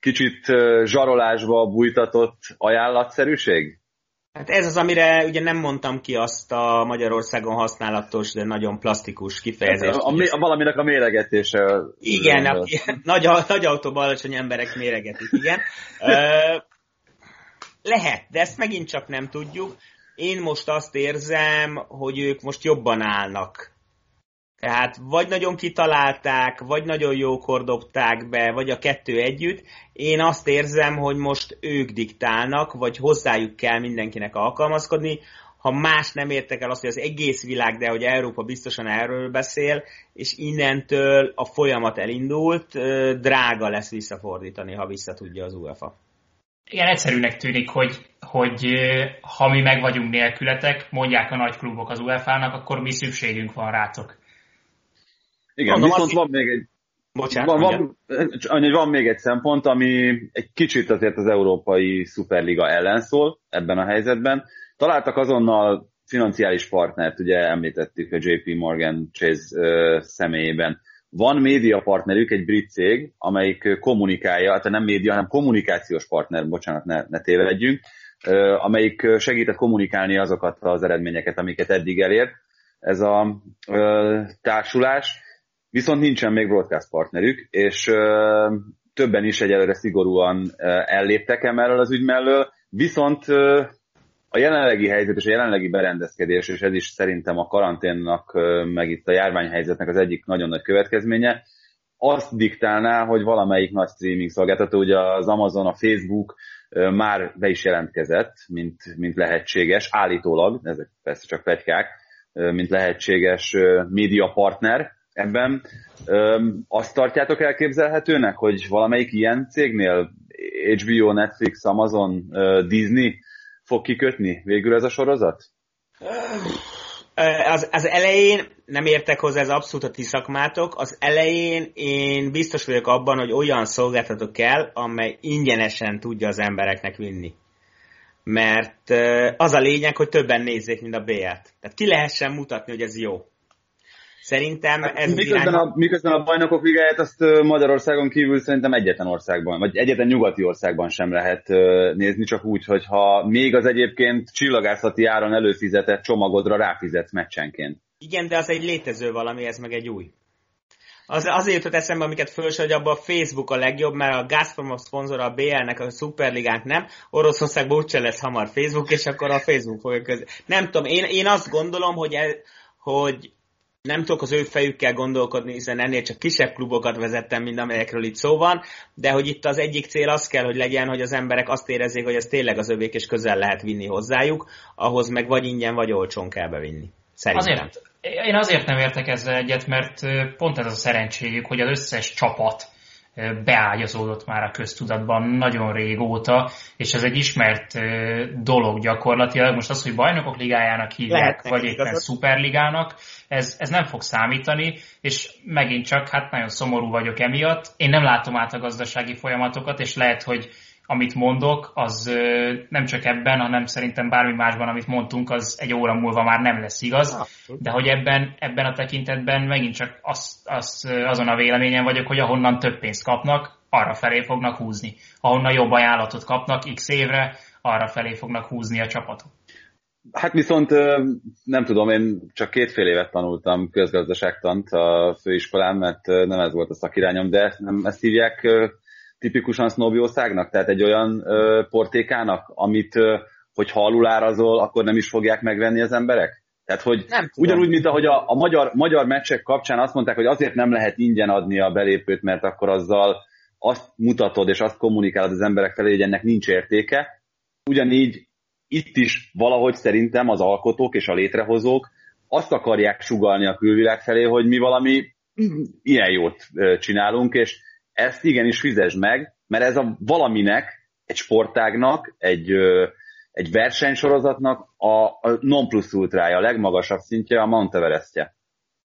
kicsit zsarolásba bújtatott ajánlatszerűség? Hát ez az, amire ugye nem mondtam ki azt a Magyarországon használatos, de nagyon plastikus kifejezést. A, a, a valaminek a méregetése. Igen, a, nagy, nagy autóban alacsony emberek méregetik, igen. Ö, lehet, de ezt megint csak nem tudjuk. Én most azt érzem, hogy ők most jobban állnak tehát vagy nagyon kitalálták, vagy nagyon jókor dobták be, vagy a kettő együtt. Én azt érzem, hogy most ők diktálnak, vagy hozzájuk kell mindenkinek alkalmazkodni. Ha más nem értek el azt, hogy az egész világ, de hogy Európa biztosan erről beszél, és innentől a folyamat elindult, drága lesz visszafordítani, ha vissza tudja az UEFA. Igen, egyszerűnek tűnik, hogy, hogy ha mi meg vagyunk nélkületek, mondják a nagy klubok az UEFA-nak, akkor mi szükségünk van rátok igen, Mondom, viszont van még egy Bocsánat, van, van, van még egy szempont, ami egy kicsit azért az Európai Szuperliga ellen szól ebben a helyzetben. Találtak azonnal financiális partnert, ugye említettük a JP Morgan Chase uh, személyében. Van média partnerük, egy brit cég, amelyik kommunikálja, hát nem média, hanem kommunikációs partner, bocsánat, ne, ne tévedjünk, uh, amelyik segített kommunikálni azokat az eredményeket, amiket eddig elért. Ez a uh, társulás Viszont nincsen még broadcast partnerük, és ö, többen is egyelőre szigorúan ö, elléptek emellől az ügy mellől, viszont ö, a jelenlegi helyzet és a jelenlegi berendezkedés, és ez is szerintem a karanténnak, meg itt a járványhelyzetnek az egyik nagyon nagy következménye, azt diktálná, hogy valamelyik nagy streaming szolgáltató, ugye az Amazon, a Facebook már be is jelentkezett, mint, mint lehetséges, állítólag, ezek persze csak pegykák, mint lehetséges média partner, ebben. Öm, azt tartjátok elképzelhetőnek, hogy valamelyik ilyen cégnél HBO, Netflix, Amazon, Disney fog kikötni végül ez a sorozat? Az, az elején nem értek hozzá, ez abszolút a ti szakmátok. Az elején én biztos vagyok abban, hogy olyan szolgáltatok kell, amely ingyenesen tudja az embereknek vinni. Mert az a lényeg, hogy többen nézzék, mint a B-t. Tehát ki lehessen mutatni, hogy ez jó. Szerintem hát, ez miközben, irány... a, miközben a bajnokok ligáját azt Magyarországon kívül szerintem egyetlen országban, vagy egyetlen nyugati országban sem lehet nézni, csak úgy, hogyha még az egyébként csillagászati áron előfizetett csomagodra ráfizetsz meccsenként. Igen, de az egy létező valami, ez meg egy új. Az, azért jutott eszembe, amiket fölsor, hogy abban a Facebook a legjobb, mert a Gazprom a szponzora a BL-nek, a Superligánk nem, Oroszországban úgyse lesz hamar Facebook, és akkor a Facebook fogja közé. Nem tudom, én, én azt gondolom, hogy, el, hogy nem tudok az ő fejükkel gondolkodni, hiszen ennél csak kisebb klubokat vezettem, mint amelyekről itt szó van, de hogy itt az egyik cél az kell, hogy legyen, hogy az emberek azt érezzék, hogy ez tényleg az övék, és közel lehet vinni hozzájuk, ahhoz meg vagy ingyen, vagy olcsón kell bevinni. Szerintem. Azért, én azért nem értek ezzel egyet, mert pont ez a szerencséjük, hogy az összes csapat beágyazódott már a köztudatban nagyon régóta, és ez egy ismert dolog gyakorlatilag. Most az, hogy bajnokok ligájának hívják, Lehet, vagy éppen szuperligának, ez, ez nem fog számítani, és megint csak, hát nagyon szomorú vagyok emiatt. Én nem látom át a gazdasági folyamatokat, és lehet, hogy amit mondok, az nem csak ebben, hanem szerintem bármi másban, amit mondtunk, az egy óra múlva már nem lesz igaz. De hogy ebben, ebben a tekintetben megint csak az, az, azon a véleményen vagyok, hogy ahonnan több pénzt kapnak, arra felé fognak húzni. Ahonnan jobb ajánlatot kapnak x évre, arra felé fognak húzni a csapatok. Hát viszont nem tudom, én csak kétfél évet tanultam közgazdaságtant a főiskolán, mert nem ez volt a szakirányom, de nem ezt hívják tipikusan sznobjószágnak, tehát egy olyan ö, portékának, amit, ö, hogy ha alulárazol, akkor nem is fogják megvenni az emberek? Tehát, hogy nem ugyanúgy, mint ahogy a, a magyar, magyar meccsek kapcsán azt mondták, hogy azért nem lehet ingyen adni a belépőt, mert akkor azzal azt mutatod és azt kommunikálod az emberek felé, hogy ennek nincs értéke. Ugyanígy itt is valahogy szerintem az alkotók és a létrehozók azt akarják sugalni a külvilág felé, hogy mi valami ilyen jót csinálunk, és ezt igenis fizesd meg, mert ez a valaminek, egy sportágnak, egy, egy versenysorozatnak a, a non plus ultrája, a legmagasabb szintje a Mount Everestje.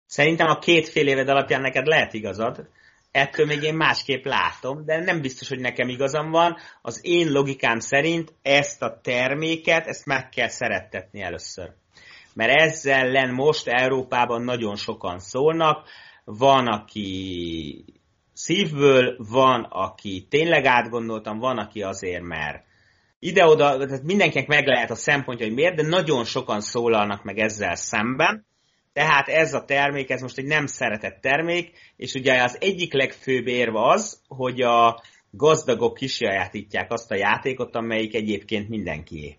Szerintem a két fél éved alapján neked lehet igazad, ettől még én másképp látom, de nem biztos, hogy nekem igazam van. Az én logikám szerint ezt a terméket, ezt meg kell szerettetni először. Mert ezzel len most Európában nagyon sokan szólnak, van, aki szívből, van, aki tényleg átgondoltam, van, aki azért, mert ide-oda, tehát mindenkinek meg lehet a szempontja, hogy miért, de nagyon sokan szólalnak meg ezzel szemben. Tehát ez a termék, ez most egy nem szeretett termék, és ugye az egyik legfőbb érve az, hogy a gazdagok kisajátítják azt a játékot, amelyik egyébként mindenkié.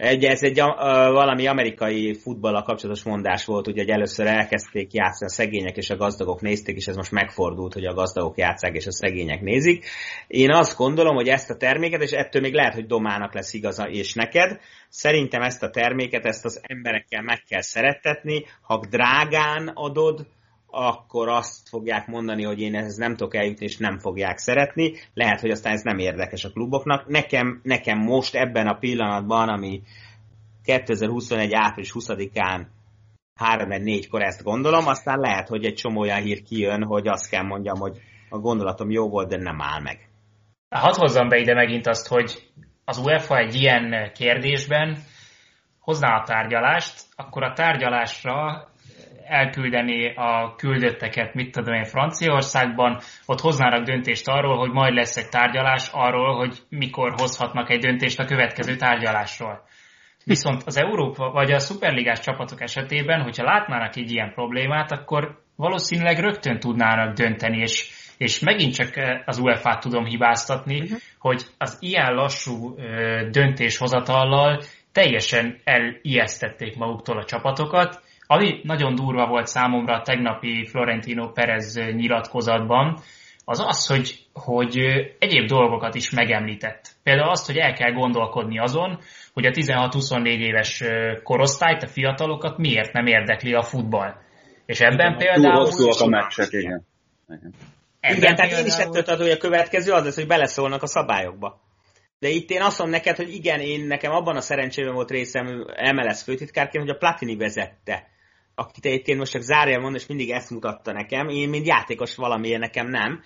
Egy, ez egy a, a, valami amerikai futballal kapcsolatos mondás volt, ugye, hogy először elkezdték játszani a szegények és a gazdagok nézték, és ez most megfordult, hogy a gazdagok játszák és a szegények nézik. Én azt gondolom, hogy ezt a terméket, és ettől még lehet, hogy domának lesz igaza és neked, szerintem ezt a terméket, ezt az emberekkel meg kell szerettetni, ha drágán adod, akkor azt fogják mondani, hogy én ehhez nem tudok eljutni, és nem fogják szeretni. Lehet, hogy aztán ez nem érdekes a kluboknak. Nekem, nekem most ebben a pillanatban, ami 2021. április 20-án 3-4-kor ezt gondolom, aztán lehet, hogy egy csomó olyan hír kijön, hogy azt kell mondjam, hogy a gondolatom jó volt, de nem áll meg. Hadd hozzam be ide megint azt, hogy az UEFA egy ilyen kérdésben hozná a tárgyalást, akkor a tárgyalásra elküldeni a küldötteket, mit tudom én, Franciaországban, ott hoznának döntést arról, hogy majd lesz egy tárgyalás arról, hogy mikor hozhatnak egy döntést a következő tárgyalásról. Viszont az Európa vagy a szuperligás csapatok esetében, hogyha látnának egy ilyen problémát, akkor valószínűleg rögtön tudnának dönteni, és, és megint csak az UEFA-t tudom hibáztatni, uh-huh. hogy az ilyen lassú ö, döntéshozatallal teljesen elijesztették maguktól a csapatokat, ami nagyon durva volt számomra a tegnapi Florentino Perez nyilatkozatban, az az, hogy, hogy egyéb dolgokat is megemlített. Például azt, hogy el kell gondolkodni azon, hogy a 16-24 éves korosztályt, a fiatalokat miért nem érdekli a futball. És ebben igen, például... Túl a meccsek, igen. Igen, igen tehát én is ettől adom, hogy a következő az lesz, hogy beleszólnak a szabályokba. De itt én azt mondom neked, hogy igen, én nekem abban a szerencsében volt részem MLS főtitkárként, hogy a Platini vezette akit egyébként most csak zárja mond, és mindig ezt mutatta nekem, én mint játékos valamiért nekem nem,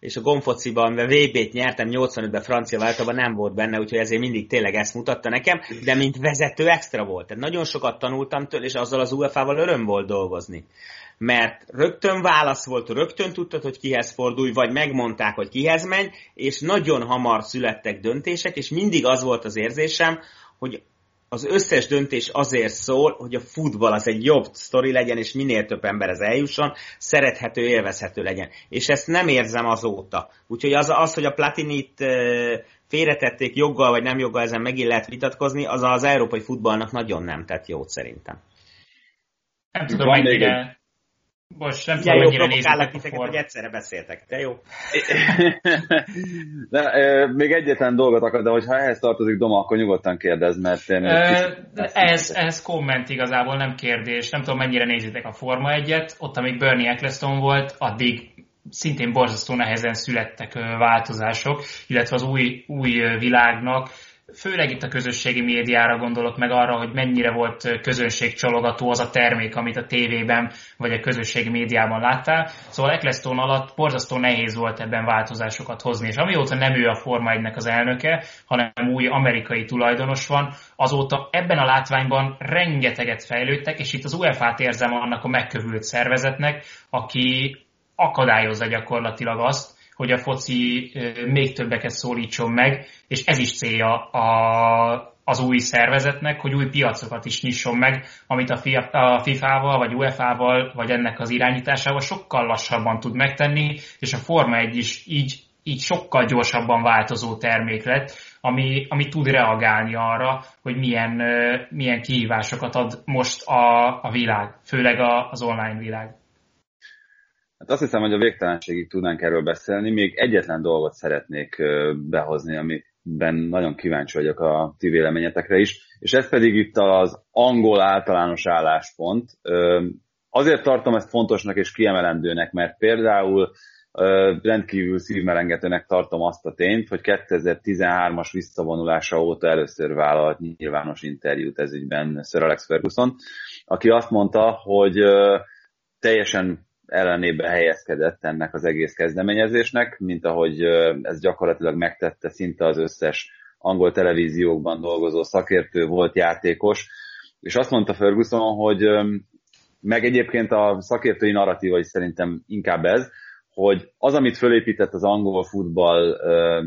és a gomfociban, mert VB-t nyertem 85-ben francia váltóban nem volt benne, úgyhogy ezért mindig tényleg ezt mutatta nekem, de mint vezető extra volt. Tehát nagyon sokat tanultam tőle, és azzal az UEFA-val öröm volt dolgozni. Mert rögtön válasz volt, rögtön tudtad, hogy kihez fordulj, vagy megmondták, hogy kihez menj, és nagyon hamar születtek döntések, és mindig az volt az érzésem, hogy az összes döntés azért szól, hogy a futball az egy jobb sztori legyen, és minél több ez eljusson, szerethető, élvezhető legyen. És ezt nem érzem azóta. Úgyhogy az, az hogy a Platinit félretették joggal vagy nem joggal, ezen megint lehet vitatkozni, az az európai futballnak nagyon nem tett jót szerintem. Nem tudom, mennyire, most nem tudom, mennyire nézitek titeket, hogy egyszerre beszéltek. De jó. de, e, még egyetlen dolgot akar, de hogyha ehhez tartozik Doma, akkor nyugodtan kérdez, mert én... E, ez, ez komment igazából, nem kérdés. Nem tudom, mennyire nézitek a Forma egyet. Ott, amíg Bernie Eccleston volt, addig szintén borzasztó nehezen születtek változások, illetve az új, új világnak főleg itt a közösségi médiára gondolok meg arra, hogy mennyire volt közönségcsalogató az a termék, amit a tévében vagy a közösségi médiában láttál. Szóval Ecclestone alatt borzasztó nehéz volt ebben változásokat hozni, és amióta nem ő a Forma 1 az elnöke, hanem új amerikai tulajdonos van, azóta ebben a látványban rengeteget fejlődtek, és itt az UEFA-t érzem annak a megkövült szervezetnek, aki akadályozza gyakorlatilag azt, hogy a foci még többeket szólítson meg, és ez is célja a, az új szervezetnek, hogy új piacokat is nyisson meg, amit a FIFA-val, vagy UEFA-val, vagy ennek az irányításával sokkal lassabban tud megtenni, és a Forma 1 is így, így sokkal gyorsabban változó termék lett, ami, ami tud reagálni arra, hogy milyen, milyen kihívásokat ad most a, a világ, főleg az online világ. Hát azt hiszem, hogy a végtelenségig tudnánk erről beszélni. Még egyetlen dolgot szeretnék behozni, amiben nagyon kíváncsi vagyok a ti véleményetekre is, és ez pedig itt az angol általános álláspont. Azért tartom ezt fontosnak és kiemelendőnek, mert például rendkívül szívmelengetőnek tartom azt a tényt, hogy 2013-as visszavonulása óta először vállalt nyilvános interjút ez ügyben Sir Alex Ferguson, aki azt mondta, hogy teljesen ellenébe helyezkedett ennek az egész kezdeményezésnek, mint ahogy ez gyakorlatilag megtette szinte az összes angol televíziókban dolgozó szakértő volt játékos, és azt mondta Ferguson, hogy meg egyébként a szakértői narratíva is szerintem inkább ez, hogy az, amit fölépített az angol futball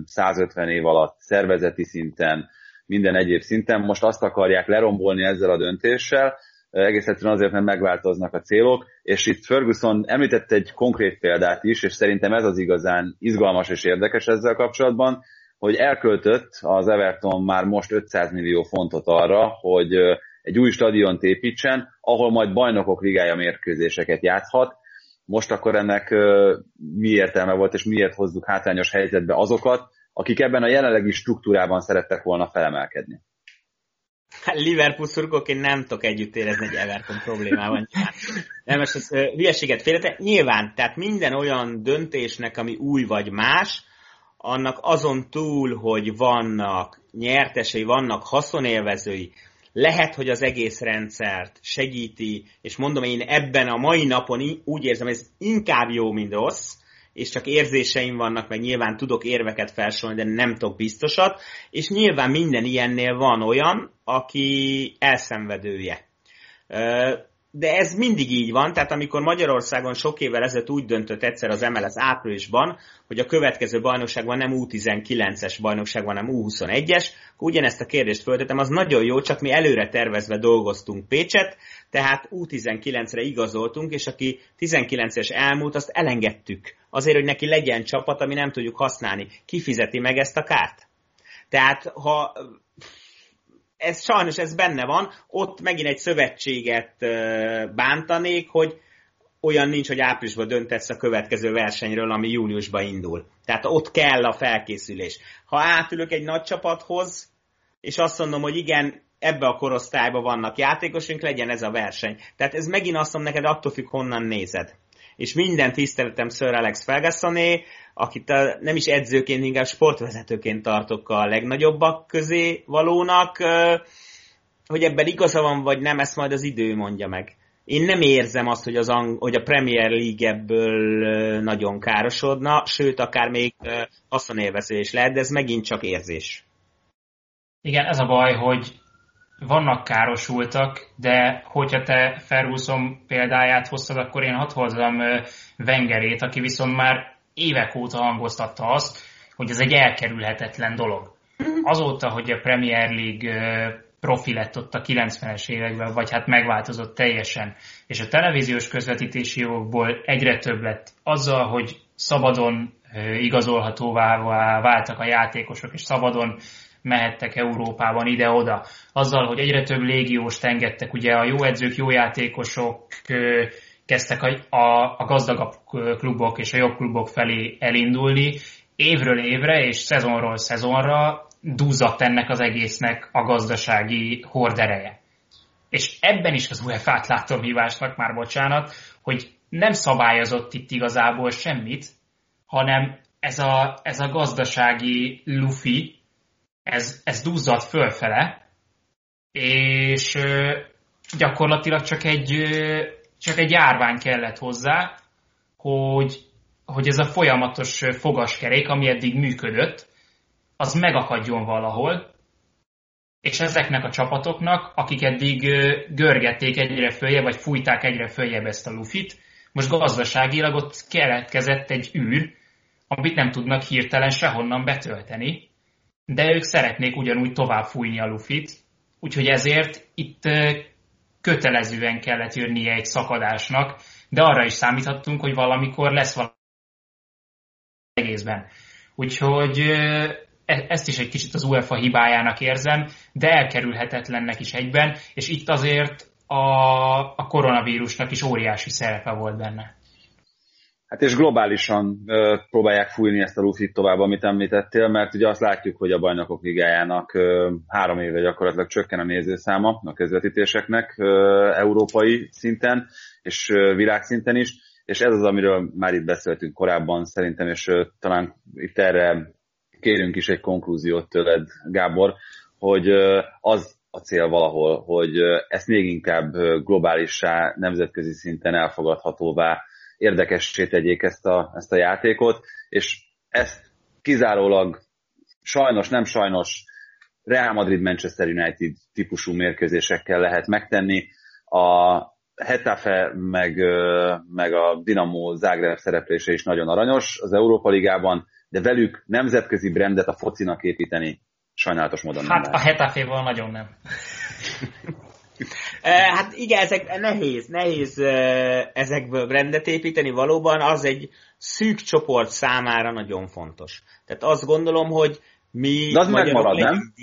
150 év alatt szervezeti szinten, minden egyéb szinten, most azt akarják lerombolni ezzel a döntéssel, egész egyszerűen azért, mert megváltoznak a célok, és itt Ferguson említett egy konkrét példát is, és szerintem ez az igazán izgalmas és érdekes ezzel kapcsolatban, hogy elköltött az Everton már most 500 millió fontot arra, hogy egy új stadiont építsen, ahol majd bajnokok ligája mérkőzéseket játszhat. Most akkor ennek mi értelme volt, és miért hozzuk hátrányos helyzetbe azokat, akik ebben a jelenlegi struktúrában szerettek volna felemelkedni? Hát Liverpool szurkolóként nem tudok együtt érezni egy Everton problémával. Nem, most ez hülyeséget félre. Nyilván, tehát minden olyan döntésnek, ami új vagy más, annak azon túl, hogy vannak nyertesei, vannak haszonélvezői, lehet, hogy az egész rendszert segíti, és mondom, én ebben a mai napon úgy érzem, ez inkább jó, mint rossz, és csak érzéseim vannak, meg nyilván tudok érveket felsorolni, de nem tudok biztosat, és nyilván minden ilyennél van olyan, aki elszenvedője. De ez mindig így van, tehát amikor Magyarországon sok évvel ezelőtt úgy döntött egyszer az MLS áprilisban, hogy a következő bajnokságban nem U19-es bajnokság, hanem U21-es, akkor ugyanezt a kérdést föltettem, az nagyon jó, csak mi előre tervezve dolgoztunk Pécset, tehát U19-re igazoltunk, és aki 19-es elmúlt, azt elengedtük. Azért, hogy neki legyen csapat, ami nem tudjuk használni. Ki fizeti meg ezt a kárt? Tehát, ha ez sajnos ez benne van, ott megint egy szövetséget bántanék, hogy olyan nincs, hogy áprilisban döntetsz a következő versenyről, ami júliusban indul. Tehát ott kell a felkészülés. Ha átülök egy nagy csapathoz, és azt mondom, hogy igen, ebbe a korosztályba vannak játékosunk, legyen ez a verseny. Tehát ez megint azt mondom neked, attól függ, honnan nézed. És minden tiszteletem Sir Alex Fergusoné, akit a, nem is edzőként, inkább sportvezetőként tartok a legnagyobbak közé valónak, hogy ebben igaza van, vagy nem, ezt majd az idő mondja meg. Én nem érzem azt, hogy, az ang- hogy a Premier League ebből nagyon károsodna, sőt, akár még haszonélvező is lehet, de ez megint csak érzés. Igen, ez a baj, hogy vannak károsultak, de hogyha te Ferguson példáját hoztad, akkor én hadd hozzam Wengerét, aki viszont már évek óta hangoztatta azt, hogy ez egy elkerülhetetlen dolog. Azóta, hogy a Premier League profi lett ott a 90-es években, vagy hát megváltozott teljesen, és a televíziós közvetítési jogokból egyre több lett azzal, hogy szabadon igazolhatóvá váltak a játékosok, és szabadon mehettek Európában ide-oda. Azzal, hogy egyre több légióst engedtek, ugye a jó edzők, jó játékosok kezdtek a, a, a gazdagabb klubok és a jobb klubok felé elindulni, évről évre és szezonról szezonra duzzadt ennek az egésznek a gazdasági hordereje. És ebben is az UEFA-t látom hívásnak, már bocsánat, hogy nem szabályozott itt igazából semmit, hanem ez a, ez a gazdasági lufi, ez, ez duzzadt fölfele, és gyakorlatilag csak egy, csak egy járvány kellett hozzá, hogy, hogy ez a folyamatos fogaskerék, ami eddig működött, az megakadjon valahol, és ezeknek a csapatoknak, akik eddig görgették egyre följebb, vagy fújták egyre följebb ezt a lufit, most gazdaságilag ott keletkezett egy űr, amit nem tudnak hirtelen sehonnan betölteni, de ők szeretnék ugyanúgy tovább fújni a lufit, úgyhogy ezért itt kötelezően kellett jönnie egy szakadásnak, de arra is számíthattunk, hogy valamikor lesz valami egészben. Úgyhogy e-, ezt is egy kicsit az UEFA hibájának érzem, de elkerülhetetlennek is egyben, és itt azért a, a koronavírusnak is óriási szerepe volt benne. Hát és globálisan ö, próbálják fújni ezt a lufit tovább, amit említettél, mert ugye azt látjuk, hogy a bajnokok ligájának ö, három éve gyakorlatilag csökken a nézőszáma a közvetítéseknek ö, európai szinten és ö, világszinten is, és ez az, amiről már itt beszéltünk korábban szerintem, és ö, talán itt erre kérünk is egy konklúziót tőled, Gábor, hogy ö, az a cél valahol, hogy ezt még inkább globálissá, nemzetközi szinten elfogadhatóvá érdekessé tegyék ezt a, ezt a játékot, és ezt kizárólag sajnos, nem sajnos Real Madrid-Manchester United típusú mérkőzésekkel lehet megtenni. A Hetafe meg, meg a Dinamo Zagreb szereplése is nagyon aranyos az Európa Ligában, de velük nemzetközi brandet a focinak építeni sajnálatos módon Hát nem a Hetaféval nagyon nem. Hát igen, ezek nehéz, nehéz ezekből rendet építeni, valóban az egy szűk csoport számára nagyon fontos. Tehát azt gondolom, hogy mi De az megmarad, nem?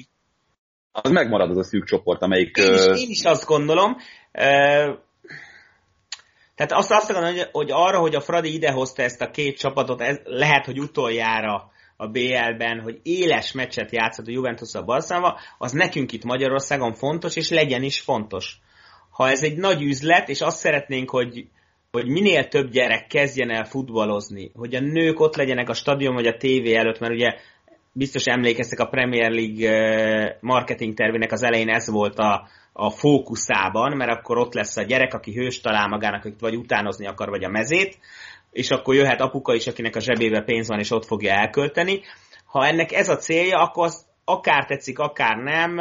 Az megmarad az a szűk csoport, amelyik... Én is, én is azt gondolom. Tehát azt, azt akarom, hogy arra, hogy a Fradi idehozta ezt a két csapatot, ez lehet, hogy utoljára a BL-ben, hogy éles meccset játszott a Juventus a Barcelona, az nekünk itt Magyarországon fontos, és legyen is fontos. Ha ez egy nagy üzlet, és azt szeretnénk, hogy, hogy minél több gyerek kezdjen el futballozni, hogy a nők ott legyenek a stadion vagy a tévé előtt, mert ugye biztos emlékeztek a Premier League marketing tervének az elején ez volt a, a fókuszában, mert akkor ott lesz a gyerek, aki hős talál magának, akit vagy utánozni akar, vagy a mezét, és akkor jöhet apuka is, akinek a zsebébe pénz van, és ott fogja elkölteni. Ha ennek ez a célja, akkor az akár tetszik, akár nem,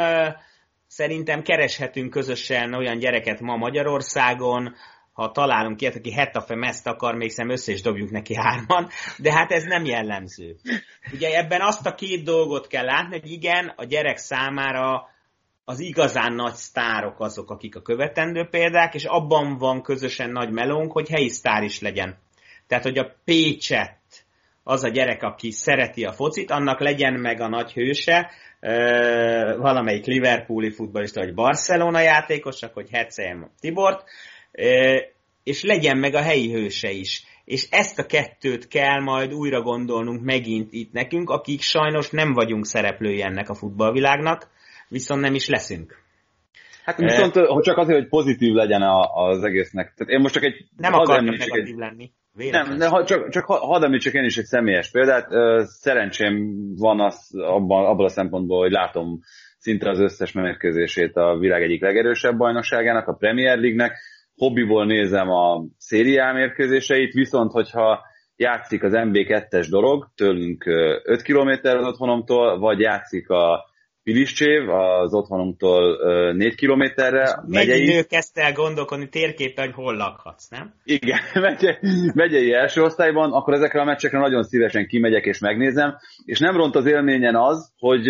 szerintem kereshetünk közösen olyan gyereket ma Magyarországon, ha találunk ilyet, aki hetafe meszt akar, még szem össze is dobjuk neki hárman, de hát ez nem jellemző. Ugye ebben azt a két dolgot kell látni, hogy igen, a gyerek számára az igazán nagy sztárok azok, akik a követendő példák, és abban van közösen nagy melónk, hogy helyi sztár is legyen. Tehát, hogy a Pécset az a gyerek, aki szereti a focit, annak legyen meg a nagy hőse, valamelyik Liverpooli futballista, vagy Barcelona játékos, csak hogy Hetszem Tibort, és legyen meg a helyi hőse is. És ezt a kettőt kell majd újra gondolnunk megint itt nekünk, akik sajnos nem vagyunk szereplői ennek a futballvilágnak, viszont nem is leszünk. Hát viszont, hogy csak azért, hogy pozitív legyen az egésznek. Tehát én most csak egy... Nem akartam negatív egy, lenni. Nem, de csak, csak hadd említsek én is egy személyes példát. Szerencsém van az, abban, abban a szempontból, hogy látom szinte az összes mérkőzését a világ egyik legerősebb bajnokságának, a Premier League-nek. Hobbiból nézem a szériá mérkőzéseit, viszont hogyha játszik az MB2-es dolog, tőlünk 5 km az otthonomtól, vagy játszik a Piliscsév, az otthonunktól négy kilométerre. Megyei nő kezdte el gondolkodni térképen, hogy hol lakhatsz, nem? Igen, megyei, megyei első osztályban, akkor ezekre a meccsekre nagyon szívesen kimegyek és megnézem, és nem ront az élményen az, hogy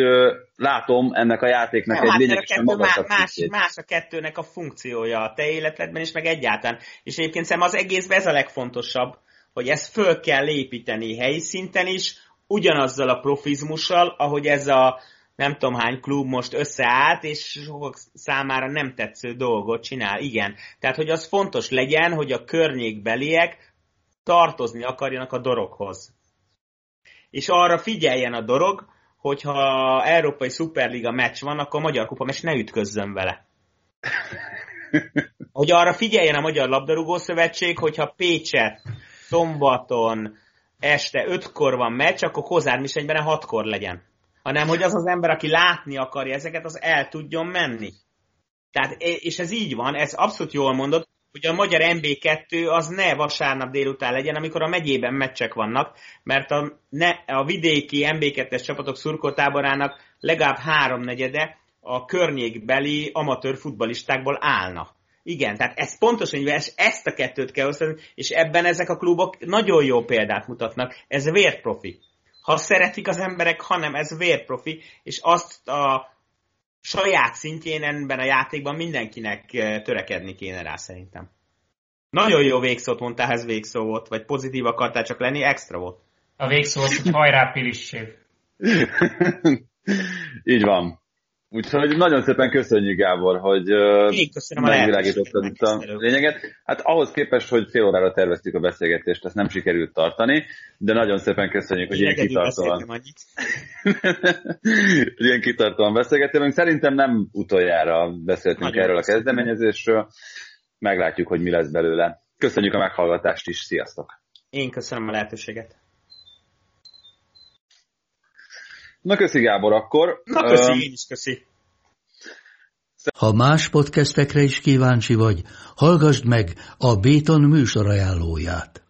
látom ennek a játéknak nem, egy hát lényegesen magasabb más, más a kettőnek a funkciója a te életedben is, meg egyáltalán. És egyébként szerintem az egészben ez a legfontosabb, hogy ezt föl kell építeni helyi szinten is, ugyanazzal a profizmussal, ahogy ez a nem tudom hány klub most összeállt, és sokak számára nem tetsző dolgot csinál. Igen. Tehát, hogy az fontos legyen, hogy a környékbeliek tartozni akarjanak a doroghoz. És arra figyeljen a dorog, hogyha Európai Szuperliga meccs van, akkor a Magyar Kupa meccs ne ütközzön vele. hogy arra figyeljen a Magyar Labdarúgó Szövetség, hogyha Pécset szombaton este ötkor van meccs, akkor Kozár Misegyben hatkor legyen. Hanem, hogy az az ember, aki látni akarja ezeket, az el tudjon menni. Tehát, és ez így van, ez abszolút jól mondod, hogy a magyar MB2 az ne vasárnap délután legyen, amikor a megyében meccsek vannak, mert a, ne, a vidéki MB2-es csapatok szurkoltáborának legalább háromnegyede a környékbeli amatőr futbalistákból állna. Igen, tehát ez pontosan, hogy ezt a kettőt kell osztani, és ebben ezek a klubok nagyon jó példát mutatnak. Ez vérprofi. Ha szeretik az emberek, hanem ez vérprofi, és azt a saját szintjén ebben a játékban mindenkinek eh, törekedni kéne rá szerintem. Nagyon jó végszót mondtál, ez végszó volt, vagy pozitív akartál csak lenni, extra volt. A végszó az, hogy hajrá Pilissév. Így van. Úgyhogy nagyon szépen köszönjük, Gábor, hogy megvilágítottad itt a lényeget. Hát ahhoz képest, hogy fél órára terveztük a beszélgetést, ezt nem sikerült tartani, de nagyon szépen köszönjük, hogy ilyen kitartóan... ilyen kitartóan beszélgetünk. Szerintem nem utoljára beszéltünk nagyon erről a kezdeményezésről. Meglátjuk, hogy mi lesz belőle. Köszönjük a meghallgatást is, sziasztok! Én köszönöm a lehetőséget. Na köszi Gábor akkor. Na köszi, én is köszi. Ha más podcastekre is kíváncsi vagy, hallgassd meg a Béton műsor ajánlóját.